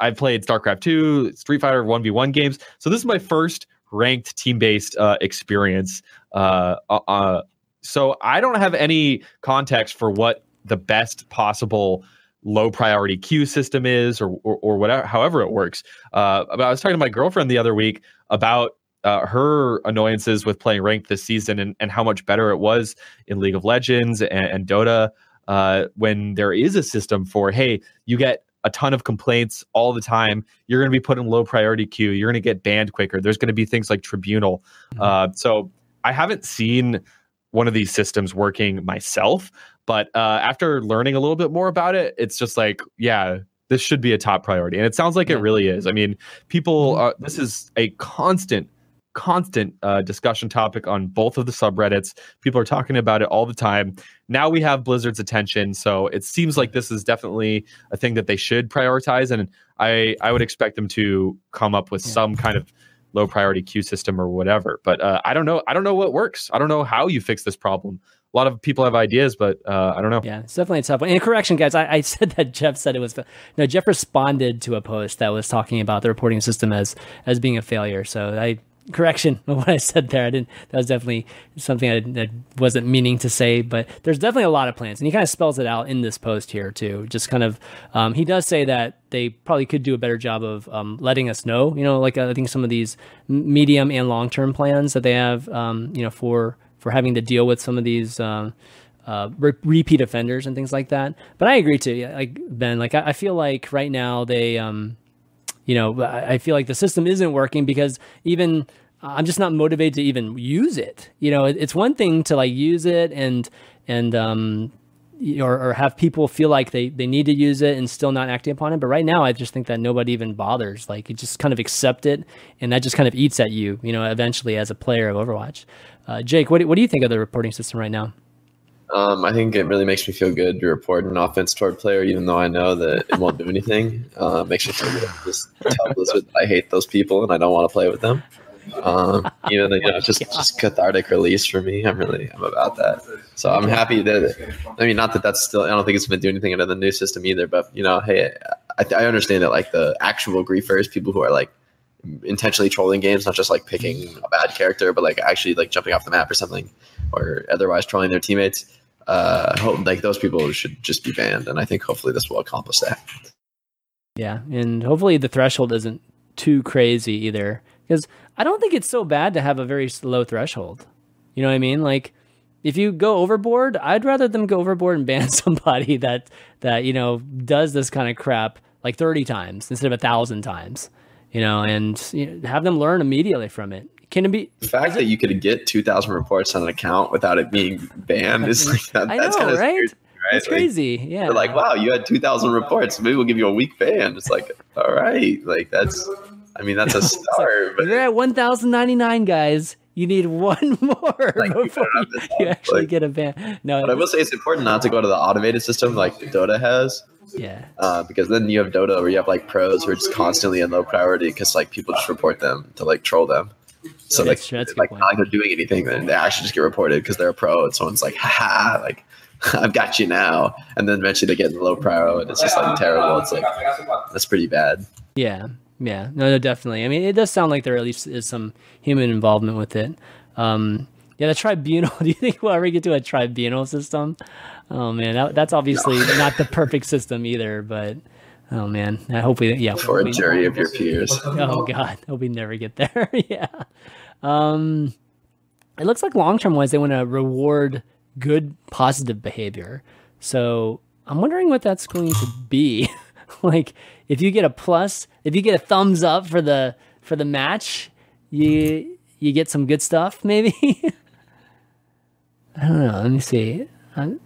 I've played StarCraft 2, Street Fighter 1v1 games. So this is my first ranked team-based uh, experience. Uh, uh, uh, so I don't have any context for what the best possible low priority queue system is or, or, or whatever, however it works. Uh, but I was talking to my girlfriend the other week about uh, her annoyances with playing ranked this season and, and how much better it was in League of Legends and, and Dota uh, when there is a system for, hey, you get a ton of complaints all the time. You're going to be put in low priority queue. You're going to get banned quicker. There's going to be things like Tribunal. Mm-hmm. Uh, so I haven't seen one of these systems working myself, but uh, after learning a little bit more about it, it's just like, yeah, this should be a top priority. And it sounds like yeah. it really is. I mean, people, mm-hmm. uh, this is a constant constant uh, discussion topic on both of the subreddits. People are talking about it all the time. Now we have Blizzard's attention, so it seems like this is definitely a thing that they should prioritize, and I I would expect them to come up with yeah. some kind of low priority queue system or whatever. But uh, I don't know. I don't know what works. I don't know how you fix this problem. A lot of people have ideas, but uh, I don't know. Yeah, it's definitely a tough one. And correction, guys, I, I, said that Jeff said it was. No, Jeff responded to a post that was talking about the reporting system as as being a failure. So I correction of what I said there. I didn't. That was definitely something I, I, wasn't meaning to say. But there's definitely a lot of plans, and he kind of spells it out in this post here too. Just kind of, um, he does say that they probably could do a better job of um, letting us know. You know, like I think some of these medium and long term plans that they have, um, you know, for for having to deal with some of these. Uh, uh, re- repeat offenders and things like that, but I agree too. Like Ben, like I, I feel like right now they, um, you know, I feel like the system isn't working because even I'm just not motivated to even use it. You know, it's one thing to like use it and and um or, or have people feel like they, they need to use it and still not acting upon it. But right now, I just think that nobody even bothers. Like, you just kind of accept it, and that just kind of eats at you, you know, eventually as a player of Overwatch. Uh, Jake, what do, what do you think of the reporting system right now? Um, I think it really makes me feel good to report an offense toward player, even though I know that it won't do anything. Uh, makes me feel good. Just tell Blizzard I hate those people and I don't want to play with them. Um, know, you know, just just cathartic release for me. I'm really I'm about that. So I'm happy that. I mean, not that that's still. I don't think it's going to do anything under the new system either. But you know, hey, I, I understand that like the actual griefers, people who are like intentionally trolling games, not just like picking a bad character, but like actually like jumping off the map or something, or otherwise trolling their teammates. Uh, hope like those people should just be banned, and I think hopefully this will accomplish that. Yeah, and hopefully the threshold isn't too crazy either, because I don't think it's so bad to have a very low threshold. You know what I mean? Like if you go overboard, I'd rather them go overboard and ban somebody that that you know does this kind of crap like 30 times instead of a thousand times. You know, and you know, have them learn immediately from it. Can it be the fact that you could get 2,000 reports on an account without it being banned is like that, I that's kind of right? Right? It's like, crazy. Yeah. They're like, wow, you had 2,000 reports. Maybe we'll give you a week ban. It's like, all right. Like, that's I mean, that's a start. but you're at 1,099, guys. You need one more like, before you, you actually like, get a ban. No, but I will say it's important not to go to the automated system like Dota has. Yeah. Uh, because then you have Dota where you have like pros who are just constantly in low priority because like people just report them to like troll them. So like, like not like they're doing anything, then they actually just get reported because they're a pro, and someone's like, "Ha like I've got you now," and then eventually they get in the low priority, and it's just like terrible. It's like that's pretty bad. Yeah, yeah, no, no, definitely. I mean, it does sound like there at least is some human involvement with it. Um, yeah, the tribunal. Do you think we'll ever get to a tribunal system? Oh man, that, that's obviously no. not the perfect system either. But oh man, I hope we yeah for a jury of your peers. Oh god, hope we never get there. yeah. Um, it looks like long term wise they want to reward good positive behavior. So I'm wondering what that's going to be. like if you get a plus, if you get a thumbs up for the for the match, you you get some good stuff maybe. I don't know. Let me see. I'm,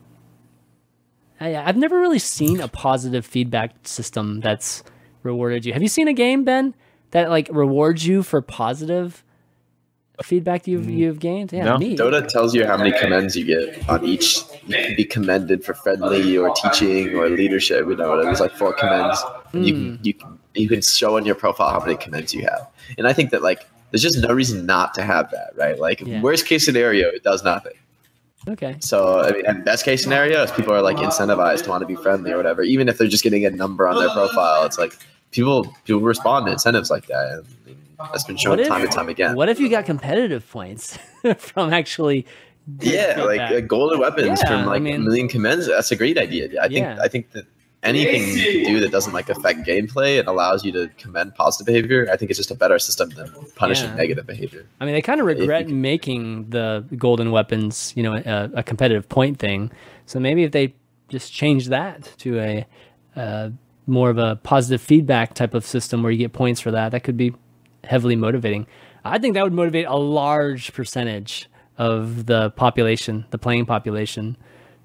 I, I've never really seen a positive feedback system that's rewarded you. Have you seen a game, Ben, that like rewards you for positive feedback you've mm. you've gained? Yeah, no. Dota tells you how many commends you get on each. You can be commended for friendly or teaching or leadership. You know, there's like four commends. Mm. You can you can you can show on your profile how many commends you have. And I think that like there's just no reason not to have that, right? Like yeah. worst case scenario, it does nothing. Okay. So I mean, and best case scenario is people are like incentivized to want to be friendly or whatever. Even if they're just getting a number on their profile, it's like people people respond to incentives like that. And, that's been shown if, time and time again. What if you got competitive points from actually? Yeah, like uh, golden weapons yeah, from like I mean, a million commends. That's a great idea. I think yeah. I think that anything you can do that doesn't like affect gameplay and allows you to commend positive behavior, I think it's just a better system than punishing Yeah. negative behavior. I mean, they kind of regret can- making the golden weapons, you know, a, a competitive point thing. So maybe if they just change that to a uh, more of a positive feedback type of system where you get points for that, that could be heavily motivating. I think that would motivate a large percentage of the population, the playing population,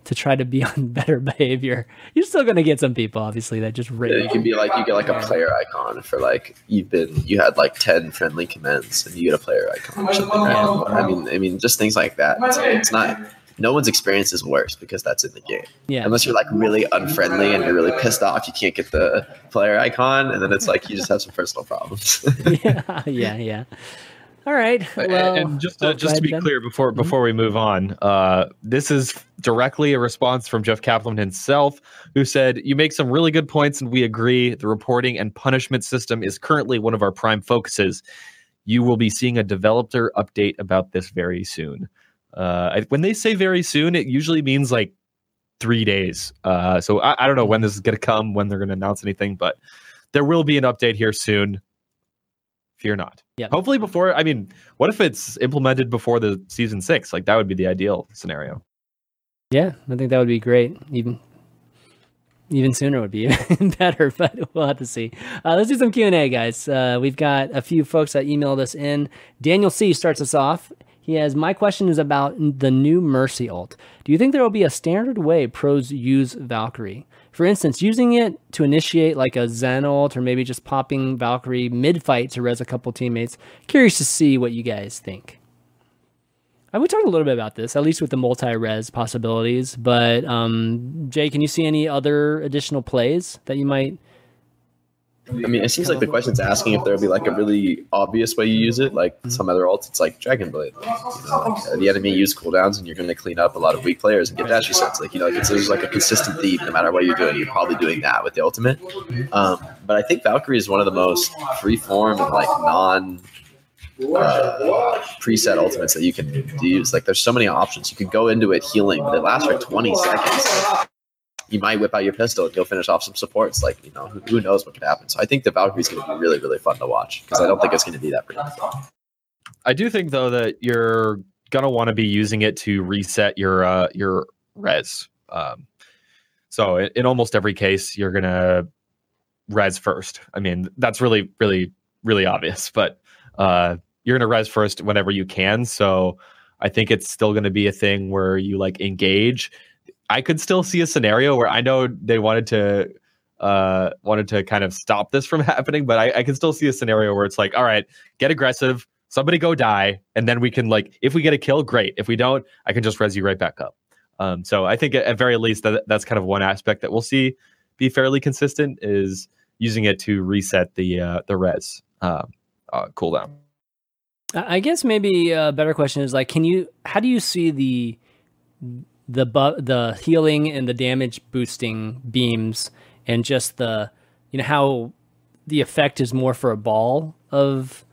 to try to be on better behavior. You're still going to get some people, obviously, that just Yeah, you can be like you get like a player icon for like you've been you had like ten friendly commends and you get a player icon. Right? I mean, I mean, just things like that. It's, it's not. No one's experience is worse because that's in the game. Yeah. Unless you're like really unfriendly and you're really pissed off, you can't get the player icon, and then it's like you just have some personal problems. yeah, yeah, yeah. All right. And- Well, and just to, just to be Ben. clear before before we move on, uh, this is directly a response from Jeff Kaplan himself, who said, "You make some really good points, and we agree. The reporting and punishment system is currently one of our prime focuses. You will be seeing a developer update about this very soon. Uh, I- when they say very soon, it usually means like three days. Uh, so I, I don't know when this is going to come, when they're going to announce anything, but there will be an update here soon. Fear not. Yep. Hopefully before. I mean, what if it's implemented before the season six? Like that would be the ideal scenario. Yeah, I think that would be great. Even even sooner would be even better, but we'll have to see. Uh, let's do some Q and A, guys. Uh, we've got a few folks that emailed us in. Daniel C starts us off. He has my question is about the new Mercy ult. Do you think there will be a standard way pros use Valkyrie? For instance, using it to initiate like a Zen ult, or maybe just popping Valkyrie mid fight to res a couple teammates. Curious to see what you guys think. I we talked a little bit about this, at least with the multi-res possibilities. But um, Jay, can you see any other additional plays that you might? I mean, it seems like the question's asking if there'll be like a really obvious way you use it, like some other ults. It's like Dragon Blade. You know, like, uh, the enemy use cooldowns, and you're going to clean up a lot of weak players and get dash resets. Like you know, like it's there's like a consistent theme. No matter what you're doing, you're probably doing that with the ultimate. Um, but I think Valkyrie is one of the most free form and like non uh, preset ultimates that you can use. Like there's so many options. You could go into it healing, but it lasts for 20 seconds. You might whip out your pistol and go finish off some supports. Like you know, who, who knows what could happen. So I think the Valkyrie's going to be really, really fun to watch because I don't think it's going to be that predictable. I do think though that you're gonna want to be using it to reset your uh, your res. Um, so in, in almost every case, you're gonna res first. I mean, that's really, really, really obvious. But uh, you're gonna res first whenever you can. So I think it's still gonna be a thing where you like engage. I could still see a scenario where I know they wanted to uh wanted to kind of stop this from happening, but I, I can still see a scenario where it's like, all right, get aggressive, somebody go die, and then we can like if we get a kill, great. If we don't, I can just res you right back up. Um, so I think at, at very least that that's kind of one aspect that we'll see be fairly consistent is using it to reset the uh, the res uh, uh, cooldown. I I guess maybe a better question is like, can you? How do you see the the bu- the healing and the damage boosting beams and just the you know how the effect is more for a ball of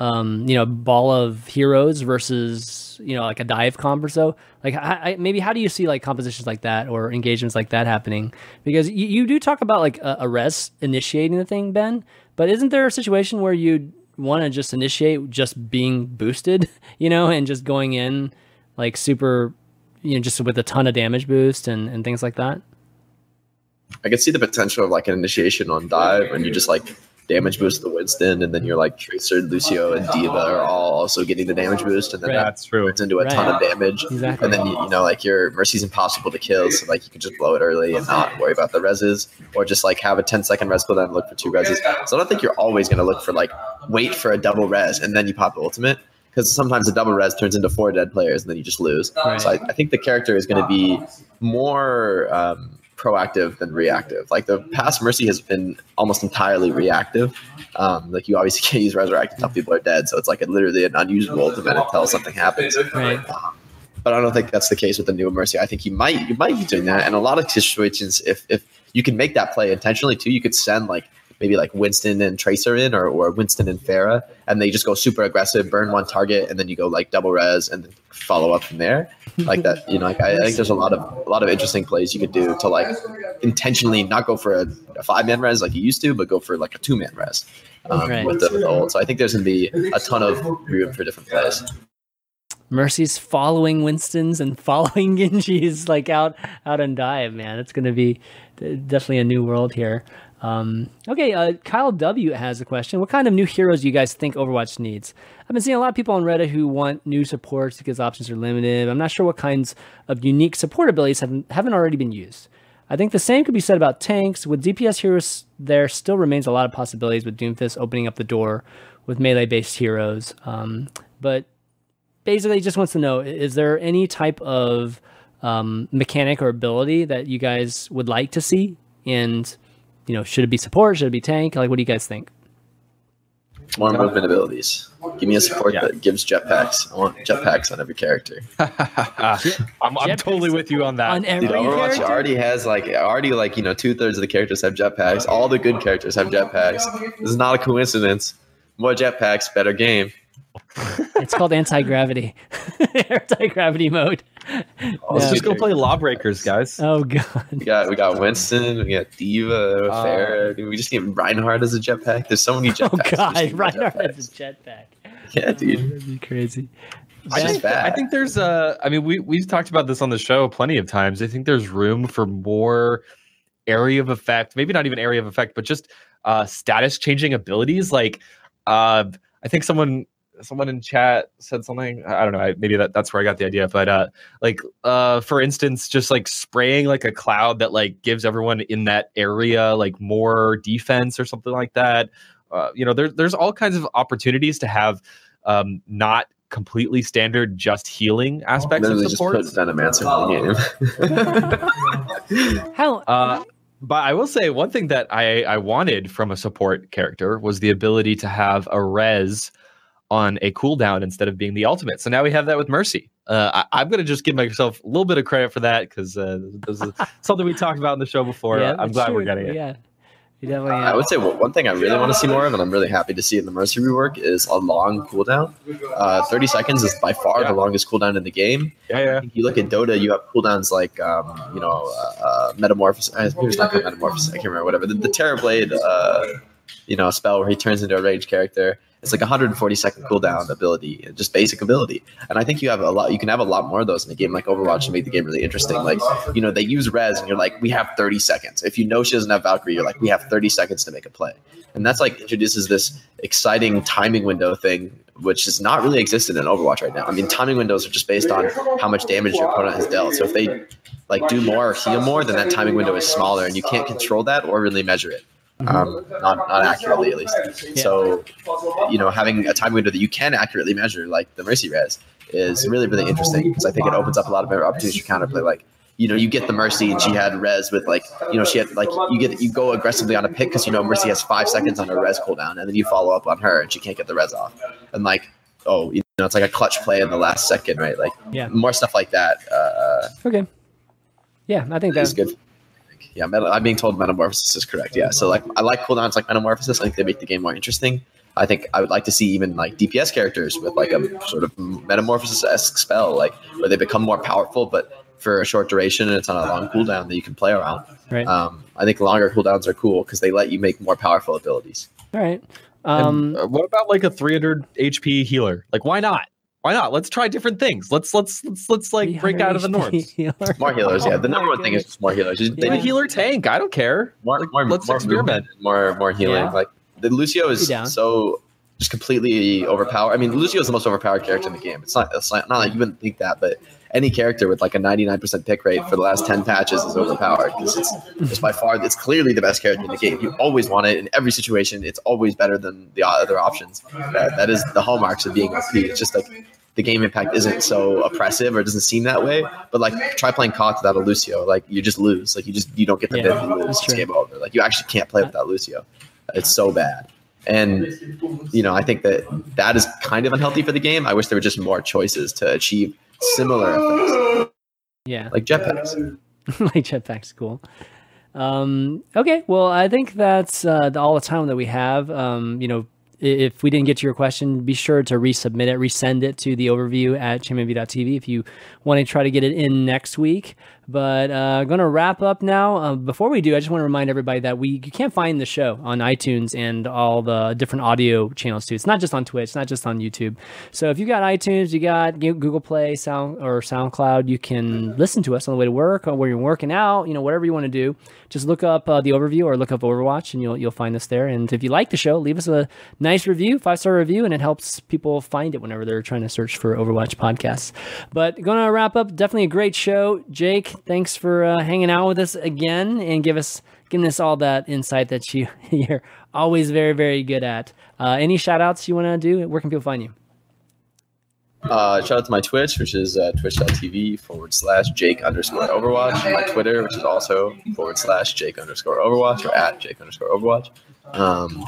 um, you know ball of heroes versus you know like a dive comp or so like I, I, maybe how do you see like compositions like that or engagements like that happening? Because you, you do talk about like a, a res initiating the thing ben but isn't there a situation where you'd want to just initiate just being boosted you know and just going in like super you know just with a ton of damage boost and, and things like that I could see the potential of like an initiation on dive, and you just like damage boost the Winston, and then you're like Tracer, Lucio, and D.Va are all also getting the damage boost, and then Right. that That's true. turns into a ton of damage. exactly And then you, you know, like your Mercy's impossible to kill, so like you can just blow it early and not worry about the reses, or just like have a 10 second res cooldown and look for two reses. So I don't think you're always going to look for like wait for a double res and then you pop the ultimate, because sometimes a double res turns into four dead players and then you just lose. Right. So I, I think the character is going to be more um, proactive than reactive. Like the past Mercy has been almost entirely reactive. Um, like you obviously can't use resurrect until people are dead, so it's like a, literally an unusable ultimate until something happens right but I don't think that's the case with the new Mercy. I think you might you might be doing that, and a lot of situations, if if you can make that play intentionally too, you could send like maybe like Winston and Tracer in, or, or Winston and Pharah, and they just go super aggressive, burn one target, and then you go like double res and then follow up from there, like that. You know, like I, I think there's a lot of a lot of interesting plays you could do to like intentionally not go for a, a five man res like you used to, but go for like a two man res um, Right. with, the, with the ult. So I think there's to be a ton of room for different plays. Mercy's following Winston's and following Genji's like out out on dive, man. It's going to be definitely a new world here. Um, okay, uh, Kyle W has a question. What kind of new heroes do you guys think Overwatch needs? I've been seeing a lot of people on Reddit who want new supports because options are limited. I'm not sure what kinds of unique support abilities have, haven't already been used. I think the same could be said about tanks. With DPS heroes, there still remains a lot of possibilities with Doomfist opening up the door with melee based heroes. Um, but basically he just wants to know is there any type of um, mechanic or ability that you guys would like to see and you know should it be support should it be tank like what do you guys think More movement abilities. Give me a support Yeah. that gives jetpacks. I want jetpacks on every character. Ah, I'm, I'm totally with you on that. on every Dude, Overwatch character? already has like already like you know two thirds of the characters have jetpacks. All the good characters have jetpacks. This is not a coincidence. More jetpacks, better game. It's called anti-gravity anti-gravity mode Let's Yeah. just go play Lawbreakers, guys. oh god We got we got Winston, we got D.Va, Uh, Pharah. Dude, we just need Reinhardt as a jetpack. There's so many oh jetpacks. We just god Reinhardt jetpacks. has a jetpack Yeah, dude. that'd be crazy I think. I think there's uh I mean we we've talked about this on the show plenty of times. I think there's room for more area of effect, maybe not even area of effect, but just uh status changing abilities. Like uh I think someone someone in chat said something. I I don't know. I, maybe that, that's where I got the idea. But uh like uh for instance, just like spraying like a cloud that like gives everyone in that area like more defense or something like that. Uh, you know, there's there's all kinds of opportunities to have um, not completely standard just healing aspects Literally of just support. put Venomancer in the game. how Uh, but I will say one thing that I, I wanted from a support character was the ability to have a res on a cooldown instead of being the ultimate. So now we have that with Mercy. Uh, I, I'm going to just give myself a little bit of credit for that because uh, this is something we talked about in the show before. yeah, I'm that's glad we're getting it. yeah you definitely I would say one one thing I really want to see more of, and I'm really happy to see in the Mercy rework, is a long cooldown. Uh, 30 seconds is by far Yeah. the longest cooldown in the game. Yeah, yeah. If you look at Dota, you have cooldowns like, um, you know, uh, uh, Metamorphosis. Uh, maybe it's not called Metamorphosis. I can't remember. Whatever. The, the Terrorblade, uh, you know, spell where he turns into a rage character. It's like 140 second cooldown ability, just basic ability. And I think you have a lot. You can have a lot more of those in a game like Overwatch to make the game really interesting. Like, you know, they use res, and you're like, we have 30 seconds. If you know she doesn't have Valkyrie, you're like, we have 30 seconds to make a play. And that's like introduces this exciting timing window thing, which is not really existent in Overwatch right now. I mean, timing windows are just based on how much damage your opponent has dealt. So if they like do more or heal more, then that timing window is smaller, and you can't control that or really measure it. Um, not not accurately at least. So, you know, having a time window that you can accurately measure, like the Mercy Res, is really really interesting because I think it opens up a lot of opportunities for counterplay. Like, you know, you get the Mercy and she had Res with like, you know, she had like you get you go aggressively on a pick because you know Mercy has five seconds on her Res cooldown, and then you follow up on her and she can't get the Res off, and like. Oh, you know, it's like a clutch play in the last second, right? Like Yeah. more stuff like that. Uh, okay yeah i think that's good. Yeah, meta, I'm being told metamorphosis is correct. Yeah, so like I like cooldowns like metamorphosis. I think they make the game more interesting. I think I would like to see even like DPS characters with like a sort of metamorphosis esque spell, like where they become more powerful, but for a short duration and it's on a long cooldown that you can play around. right Um, I think longer cooldowns are cool because they let you make more powerful abilities. all right And, um uh, what about like a 300 HP healer? Like, why not? Why not? Let's try different things. Let's let's let's let's like break out of the 300 norms. healer. More healers, yeah. The number one thing is goodness. just more healers. Just- Do They a healer tank. I don't care. more, Like, more, let's more experiment. movement, more more healing. Yeah. Like the Lucio is so just completely overpowered. I mean, Lucio is the most overpowered character in the game. It's not, it's not like you wouldn't think that, but any character with like a 99% pick rate for the last 10 patches is overpowered because it's, it's by far it's clearly the best character in the game. You always want it in every situation. It's always better than the other options. That, that is the hallmarks of being OP. It's just like the game impact isn't so oppressive or doesn't seem that way. But like try playing COD without a Lucio, like you just lose. Like you just you don't get the Yeah, bit, you lose. It's game over. Like you actually can't play without Lucio. It's so bad. And you know, I think that that is kind of unhealthy for the game. I wish there were just more choices to achieve similar effects, yeah like jetpacks. like jetpack's cool. Um, okay, well, I think that's uh, all the time that we have. Um, you know, if we didn't get to your question, be sure to resubmit it, resend it to the overview at chanmanv.tv if you want to try to get it in next week. But uh, going to wrap up now. Uh, before we do, I just want to remind everybody that we you can't find the show on iTunes and all the different audio channels too. It's not just on Twitch, not just on YouTube. So if you got iTunes, you got Google Play, Sound or SoundCloud, you can listen to us on the way to work or where you're working out. You know, whatever you want to do. Just look up uh, the overview or look up Overwatch, and you'll you'll find us there. And if you like the show, leave us a nice review, five star review, and it helps people find it whenever they're trying to search for Overwatch podcasts. But going to wrap up. Definitely a great show, Jake thanks for uh, hanging out with us again and give us giving us all that insight that you you're always very very good at. Uh, any shout outs you want to do? Where can people find you? Uh, shout out to my Twitch, which is uh, twitch.tv forward slash Jake underscore Overwatch. My Twitter, which is also forward slash Jake underscore Overwatch or at Jake underscore Overwatch. Um,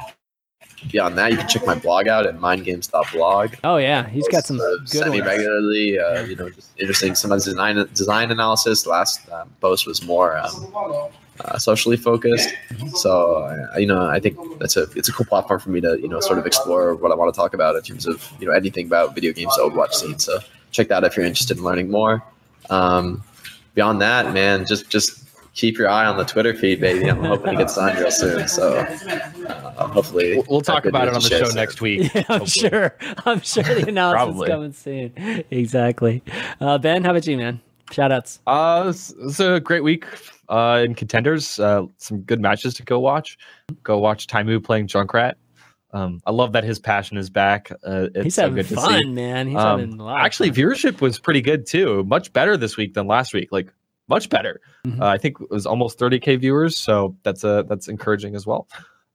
beyond that, you can check my blog out at mindgames.blog. Oh yeah, he's got some uh, semi regularly. Uh, you know, just interesting. Sometimes design design analysis. Last um, post was more um, uh, socially focused. So uh, you know, I think that's a it's a cool platform for me to you know sort of explore what I want to talk about in terms of you know anything about video games, Overwatch scene. So check that out if you're interested in learning more. Um, beyond that, man, just just keep your eye on the Twitter feed, baby. I'm hoping to get signed real soon. So uh, hopefully we'll, we'll talk about it on the show soon. next week. Yeah, I'm hopefully. sure. I'm sure the analysis is coming soon. Exactly. Uh, ben, how about you, man? Shout outs. Uh, it's, it's a great week uh, in contenders. Uh, some good matches to go watch. Go watch Taimou playing Junkrat. Um, I love that his passion is back. Uh, He's having fun, man. He's um, having a lot. Actually, viewership was pretty good too. Much better this week than last week. Like much better. Mm-hmm. Uh, I think it was almost 30k viewers, so that's a that's encouraging as well.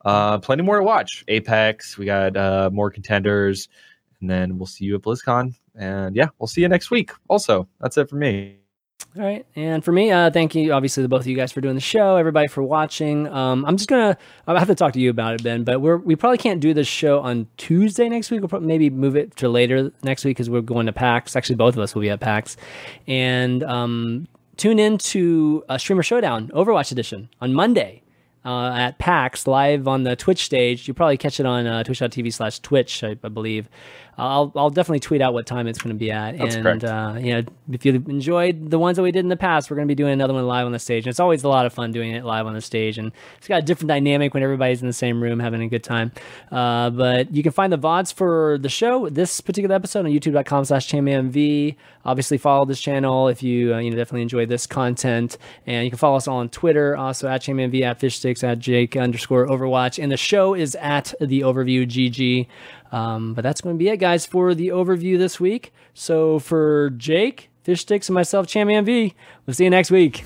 Uh, plenty more to watch. Apex, we got uh, more contenders, and then we'll see you at BlizzCon. And yeah, we'll see you next week. Also, that's it for me. All right, and for me, uh, thank you, obviously, to both of you guys for doing the show. Everybody for watching. Um, I'm just gonna, I have to talk to you about it, Ben. But we're we probably can't do this show on Tuesday next week. We'll probably maybe move it to later next week because we're going to PAX. Actually, both of us will be at PAX, and um, tune in to uh, Streamer Showdown Overwatch Edition on Monday uh, at PAX live on the Twitch stage. You'll probably catch it on uh, twitch.tv slash Twitch, I, I believe. I'll I'll definitely tweet out what time it's going to be at. That's and uh, you know, if you enjoyed the ones that we did in the past, we're going to be doing another one live on the stage. And it's always a lot of fun doing it live on the stage, and it's got a different dynamic when everybody's in the same room having a good time. Uh, but you can find the vods for the show, this particular episode, on YouTube.com/chanmanv. Obviously, follow this channel if you uh, you know definitely enjoy this content, and you can follow us all on Twitter, also at chanmanv, at Fishstix, at Jake underscore Overwatch, and the show is at the Overview GG. Um, but that's going to be it, guys, for the overview this week. So for Jake, Fishstix, and myself, ChanManV, we'll see you next week.